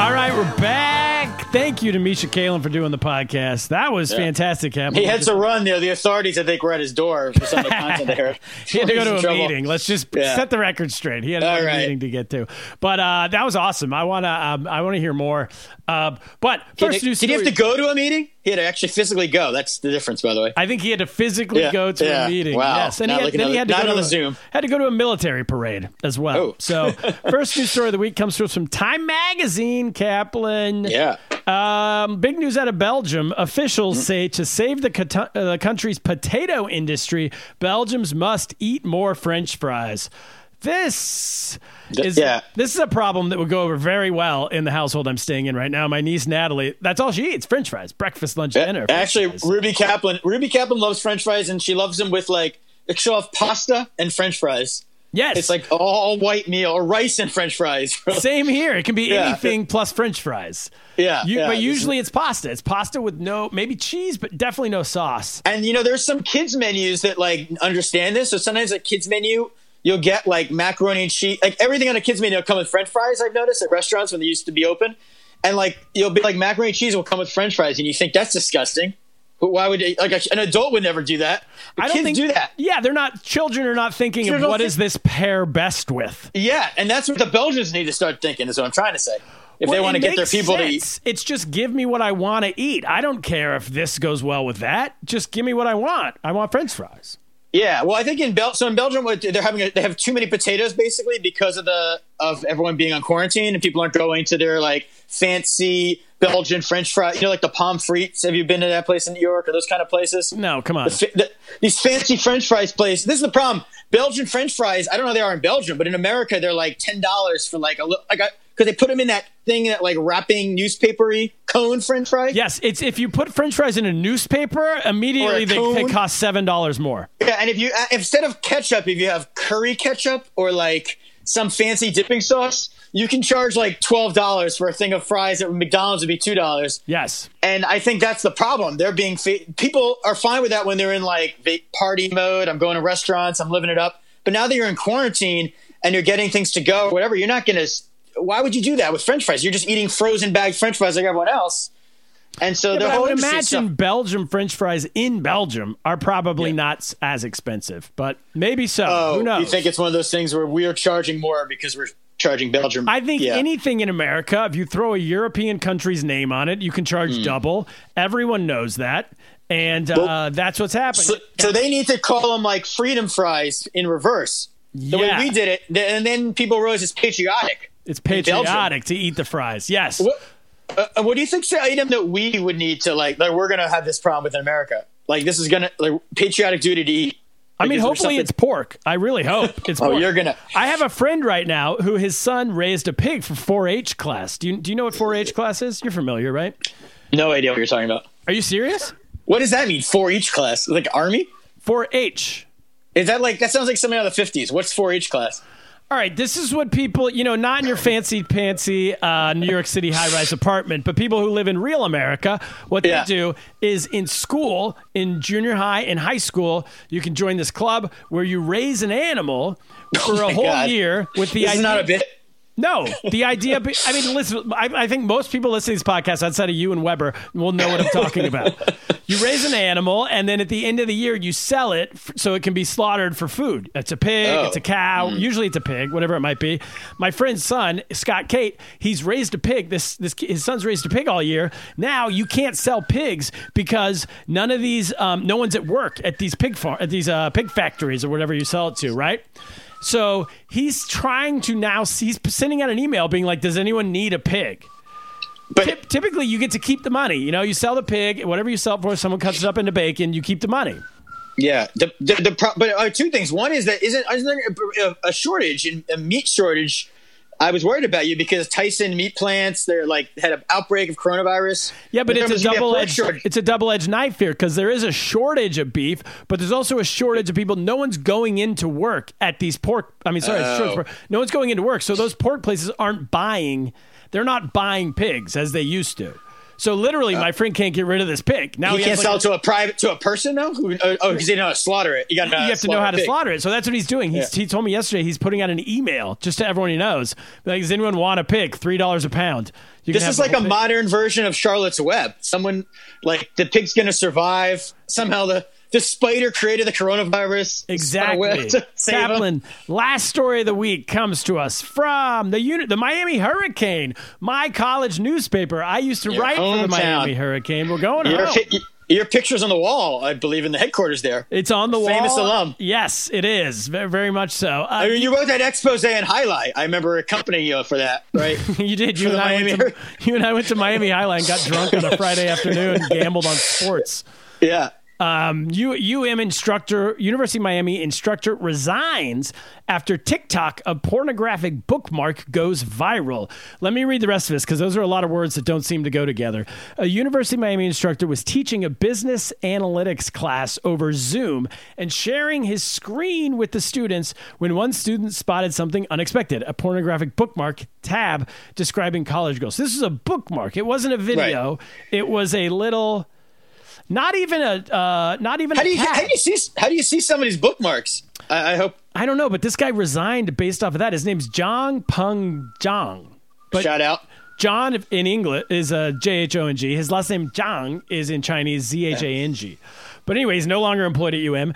S3: All right, we're back. Thank you to Misha Kalen for doing the podcast. That was fantastic, Kaplan.
S4: He had to run there. The authorities, I think, were at his door for some of the content there.
S3: He had to go to a
S4: trouble.
S3: meeting. Let's just
S4: Yeah.
S3: set the record straight. He had a
S4: right.
S3: meeting to get to, but uh, that was awesome. I wanna, um, I wanna hear more. Uh, but first
S4: Did,
S3: news
S4: did he have to go to a meeting? He had to actually physically go. That's the difference, by the way.
S3: I think he had to physically
S4: Yeah,
S3: go to
S4: yeah.
S3: a meeting.
S4: Wow.
S3: Yes, and
S4: Not
S3: he had, then he had to
S4: not
S3: go to a,
S4: Zoom.
S3: Had to go to a military parade as well.
S4: Oh.
S3: So, first news story of the week comes to us from Time Magazine. Kaplan.
S4: Yeah.
S3: Um, big news out of Belgium. Officials say to save the, uh, the country's potato industry, Belgians must eat more French fries. This is
S4: yeah.
S3: this is a problem that would go over very well in the household I'm staying in right now. My niece Natalie, that's all she eats: French fries, breakfast, lunch, dinner.
S4: Actually,
S3: fries.
S4: Ruby Kaplan. Ruby Kaplan loves French fries, and she loves them with like she'll have pasta and French fries.
S3: yes,
S4: It's like all white meal or rice and French fries.
S3: Same here. It can be
S4: Yeah.
S3: anything plus French fries.
S4: yeah,
S3: You,
S4: yeah.
S3: but usually it's pasta. It's pasta with no, maybe cheese, but definitely no sauce.
S4: And you know, there's some kids menus that like understand this. So sometimes a kids menu, you'll get like macaroni and cheese, like everything on a kids menu will come with French fries. I've noticed at restaurants when they used to be open, and like you'll be like macaroni and cheese will come with French fries, and you think that's disgusting. But why would like an adult would never do that? But
S3: I don't
S4: kids
S3: think
S4: do that.
S3: Yeah, they're not. Children are not thinking of
S4: Children
S3: what
S4: don't
S3: is this pair best with.
S4: Yeah, and that's what the Belgians need to start thinking. Is what I'm trying to say. If they want to get their people to eat.
S3: It's just give me what I want to eat. I don't care if this goes well with that. Just give me what I want. I want French fries.
S4: Yeah, well, I think in Bel- so in Belgium, they're having a, they have too many potatoes basically because of the of everyone being on quarantine and people aren't going to their like fancy Belgian French fry. You know, like the pommes frites. Have you been to that place in New York or those kind of places?
S3: No, come on.
S4: Fa- the- these fancy French fries place. This is the problem. Belgian French fries. I don't know how they are in Belgium, but in America they're like ten dollars for like a li- like because they put them in that thing that like wrapping newspapery cone French fries.
S3: Yes, it's if you put French fries in a newspaper, immediately
S4: a
S3: they, they cost seven dollars more.
S4: Yeah, and if you uh, instead of ketchup, if you have curry ketchup or like some fancy dipping sauce, you can charge like twelve dollars for a thing of fries at McDonald's would be two dollars.
S3: Yes.
S4: And I think that's the problem. They're being fa- people are fine with that when they're in like party mode. I'm going to restaurants. I'm living it up. But now that you're in quarantine and you're getting things to go, whatever, you're not gonna. Why would you do that with French fries? You're just eating frozen bagged French fries like everyone else. And so
S3: Yeah, I
S4: whole
S3: would imagine
S4: stuff-
S3: Belgium French fries in Belgium are probably not as expensive, but maybe so.
S4: Oh,
S3: Who knows?
S4: you think it's one of those things where we are charging more because we're charging Belgium?
S3: I think
S4: yeah.
S3: anything in America, if you throw a European country's name on it, you can charge
S4: Hmm.
S3: double. Everyone knows that. And uh, that's what's happening.
S4: So, so they need to call them like freedom fries in reverse. The
S3: Yeah.
S4: way we did it, and then people realize it's patriotic.
S3: It's patriotic to eat the fries. Yes.
S4: What, uh, uh, what do you think's the item that we would need to like? Like we're gonna have this problem with in America. Like this is gonna like patriotic duty to eat.
S3: I mean, hopefully
S4: something-
S3: it's pork. I really hope it's
S4: Oh,
S3: pork.
S4: you're gonna-
S3: I have a friend right now who his son raised a pig for 4-H class. Do you do you know what 4-H class is? You're familiar, right?
S4: no idea what you're talking about.
S3: Are you serious?
S4: What does that mean? For each class, like army?
S3: 4-H.
S4: Is that like that sounds like something out of the fifties? What's 4-H class?
S3: All right, this is what people, you know, not in your fancy pantsy uh, New York City high rise apartment, but people who live in real America, what
S4: Yeah.
S3: they do is in school, in junior high and high school, you can join this club where you raise an animal for
S4: Oh
S3: a whole
S4: God.
S3: year with the
S4: This
S3: idea.
S4: is not a bit.
S3: No, the idea. be- I mean, listen. I, I think most people listening to this podcast outside of you and Weber will know what I'm talking about. You raise an animal, and then at the end of the year, you sell it f- so it can be slaughtered for food. It's a pig,
S4: Oh.
S3: it's a cow. Usually, it's a pig, whatever it might be. My friend's son, Scott Kate, he's raised a pig. This this his son's raised a pig all year. Now you can't sell pigs because none of these, um, no one's at work at these pig farm, at these uh, pig factories or whatever you sell it to, right? So he's trying to now. He's sending out an email being like, "Does anyone need a pig?"
S4: But
S3: Typ- typically, you get to keep the money. You know, you sell the pig, whatever you sell for. Someone cuts it up into bacon. You keep the money.
S4: Yeah, the the, the pro- but uh, two things. One is that isn't, isn't there a, a shortage in a meat shortage? I was worried about you because Tyson meat plants they're like had an outbreak of coronavirus.
S3: Yeah, but it's a
S4: must be pork
S3: double edged it's a double edged knife here because there is a shortage of beef, but there's also a shortage of people. No one's going into work at these pork. I mean, sorry,
S4: Oh.
S3: no one's going into work, so those pork places aren't buying. They're not buying pigs as they used to. So literally, uh, my friend can't get rid of this pig. Now
S4: You
S3: he
S4: can't
S3: like
S4: sell it to a private to a person though. Who, uh, oh, because you know how to slaughter it. You got to
S3: you have to know how to
S4: pig.
S3: slaughter it. So that's what he's doing. He's, He told me yesterday he's putting out an email just to everyone he knows. Like, does anyone want a pig? Three dollars a pound. You
S4: This is like a
S3: pig.
S4: modern version of Charlotte's Web. Someone like the pig's going to survive. Somehow the the spider created the coronavirus. Spun a web
S3: Exactly.
S4: to save him.
S3: Kaplan, last story of the week comes to us from the unit, the Miami Hurricane, my college newspaper. I used to
S4: Your
S3: write for the. Miami Hurricane. We're going
S4: Your,
S3: home.
S4: your picture's on the wall, I believe, in the headquarters there.
S3: It's on the wall.
S4: Famous alum.
S3: Yes, it is. Very, very much so. Uh,
S4: I mean, you wrote that expose and highlight. I remember accompanying you for that, right?
S3: you did. You and, I went to, you and I went to Miami Highline, got drunk on a Friday afternoon, and gambled on sports.
S4: yeah.
S3: Um, U, UM instructor, University of Miami instructor resigns after TikTok, a pornographic bookmark, goes viral. Let me read the rest of this because those are a lot of words that don't seem to go together. A University of Miami instructor was teaching a business analytics class over Zoom and sharing his screen with the students when one student spotted something unexpected a pornographic bookmark tab describing college girls. This is a bookmark, it wasn't a video, it was a little. Not even a, uh, not even
S4: How do you
S3: tab.
S4: how do you see how do you see somebody's bookmarks? I, I hope.
S3: I don't know, but this guy resigned based off of that. His name's Zhang Peng Zhang. But
S4: shout out.
S3: John in English is a J H O N G. His last name Zhang is in Chinese Z H A N G. But anyway, he's no longer employed at UM.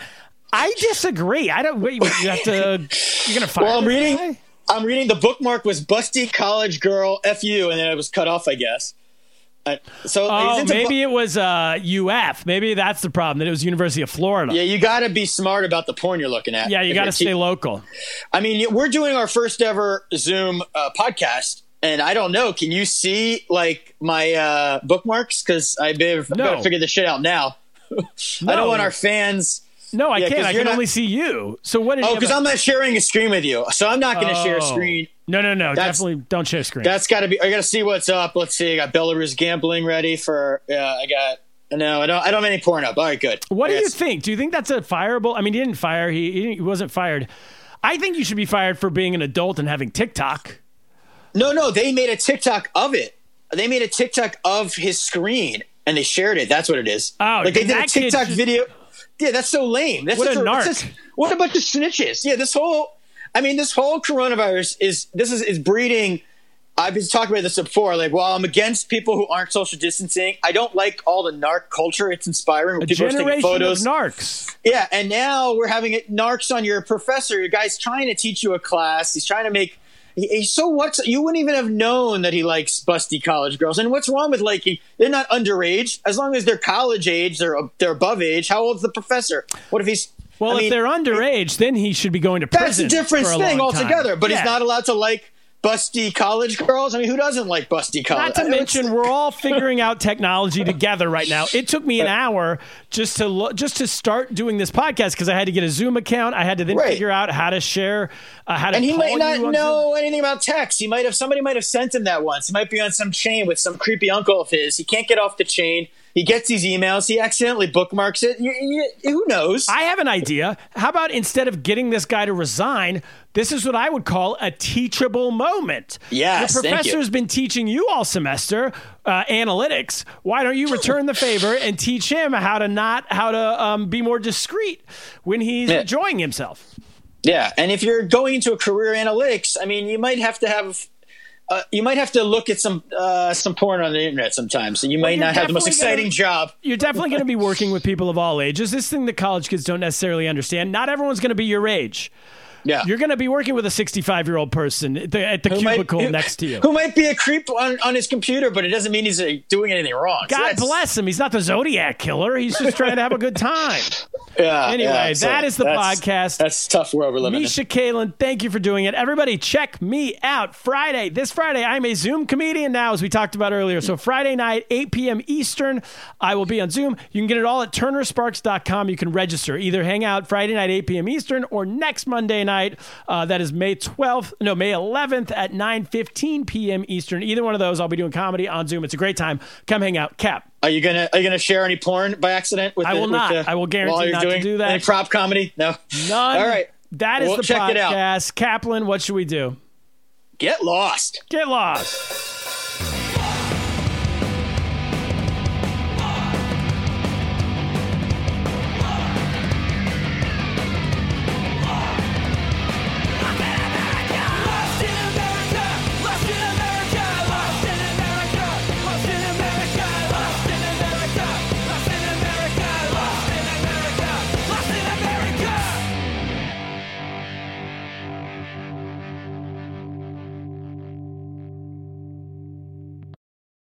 S3: I disagree. I don't. Wait, you have to. You're gonna fire.
S4: Well, I'm reading. I'm reading. The bookmark was busty college girl fu, and then it was cut off. I guess. Uh, so
S3: Oh, maybe it was uh, UF. Maybe that's the problem. That it was University of Florida.
S4: yeah, you got to be smart about the porn you're looking at.
S3: Yeah, you got to stay
S4: keep-
S3: local.
S4: I mean, we're doing our first ever Zoom uh, podcast, and I don't know. Can you see like my uh, bookmarks? Because I better
S3: No.
S4: To figure this shit out now. I don't want our fans.
S3: No, I
S4: Yeah,
S3: can't. I can
S4: not-
S3: only see you. So what did
S4: Oh, because
S3: have
S4: I'm not sharing a screen with you, so I'm not going to share a
S3: Oh.
S4: screen.
S3: No, no, no.
S4: That's-
S3: Definitely don't share screen.
S4: That's got to be. I got to see what's up. Let's see. I got Belarus gambling ready for. Yeah, I got. No, I don't. I don't have any porn up. All right, good.
S3: What do you think? Do you think that's a fireable? I mean, he didn't fire. He, he, didn't- he wasn't fired. I think you should be fired for being an adult and having TikTok.
S4: No, no, they made a TikTok of it. They made a TikTok of his screen and they shared it. That's what it is.
S3: Oh,
S4: like they did a
S3: kid
S4: TikTok video. yeah, that's so lame. That's
S3: What a narc.
S4: just- what a bunch of snitches. Yeah, this whole, I mean, this whole coronavirus is this is is breeding. I've been talking about this before. Like, while I'm against people who aren't social distancing, I don't like all the narc culture. It's inspiring.
S3: A
S4: people are taking
S3: generation of
S4: photos.
S3: narcs.
S4: Yeah, and now we're having it narcs on your professor. Your guy's trying to teach you a class. He's trying to make. He, he- so what's you wouldn't even have known that he likes busty college girls. And what's wrong with liking? They're not underage. As long as they're college age, they're they're above age. How old's the professor? What if he's?
S3: Well,
S4: I
S3: if
S4: mean,
S3: they're underage, then he should be going to prison.
S4: that's a different
S3: a
S4: thing
S3: long time.
S4: altogether. But
S3: Yeah.
S4: he's not allowed to like busty college girls. I mean, who doesn't like busty college?
S3: Not to
S4: I mean,
S3: mention, we're all figuring out technology together right now. It took me an hour just to lo- just to start doing this podcast because I had to get a Zoom account. I had to then
S4: Right.
S3: figure out how to share, uh, how to.
S4: and he
S3: call
S4: might not
S3: on
S4: know anything about text. He might have somebody might have sent him that once. He might be on some chain with some creepy uncle of his. He can't get off the chain. He gets these emails. He accidentally bookmarks it. You- you- who knows?
S3: I have an idea. How about instead of getting this guy to resign, this is what I would call a teachable moment.
S4: Yes,
S3: the professor's been teaching you all semester uh, analytics. Why don't you return the favor and teach him how to not how to um, be more discreet when he's
S4: Yeah.
S3: enjoying himself?
S4: yeah, and if you're going into a career analytics, I mean, you might have to have. Uh, you might have to look at some uh, some porn on the internet sometimes. and you might
S3: you're
S4: not have the most
S3: definitely gonna-
S4: exciting job.
S3: You're definitely going to be working with people of all ages. This thing that college kids don't necessarily understand. Not everyone's going to be your age.
S4: Yeah,
S3: You're going to be working with a 65 year old person at the, at the
S4: Who might-
S3: cubicle next to you.
S4: Who might be a creep on, on his computer, but it doesn't mean he's uh, doing anything wrong.
S3: God
S4: that's-
S3: bless him. He's not the Zodiac killer. He's just trying to have a good time.
S4: Yeah,
S3: Anyway,
S4: yeah, so
S3: that is the
S4: that's-
S3: podcast.
S4: That's tough world we're living in.
S3: Misha Kalin, thank you for doing it. Everybody, check me out Friday. This Friday, I'm a Zoom comedian now, as we talked about earlier. So, Friday night, 8 p.m. Eastern, I will be on Zoom. You can get it all at turnersparks.com. You can register. Either hang out Friday night, 8 p.m. Eastern, or next Monday night. Uh, that is May 12th, no, May 11th at 9.15 p.m. Eastern. Either one of those, I'll be doing comedy on Zoom. It's a great time. Come hang out. Cap.
S4: Are you gonna Are you gonna share any porn by accident? With
S3: I
S4: the-
S3: will
S4: with
S3: not.
S4: the-
S3: I will guarantee not to do that.
S4: Any prop comedy? No.
S3: None.
S4: All right.
S3: That is
S4: Well,
S3: the
S4: check it out.
S3: podcast. Kaplan, what should we do?
S4: Get lost.
S3: Get lost.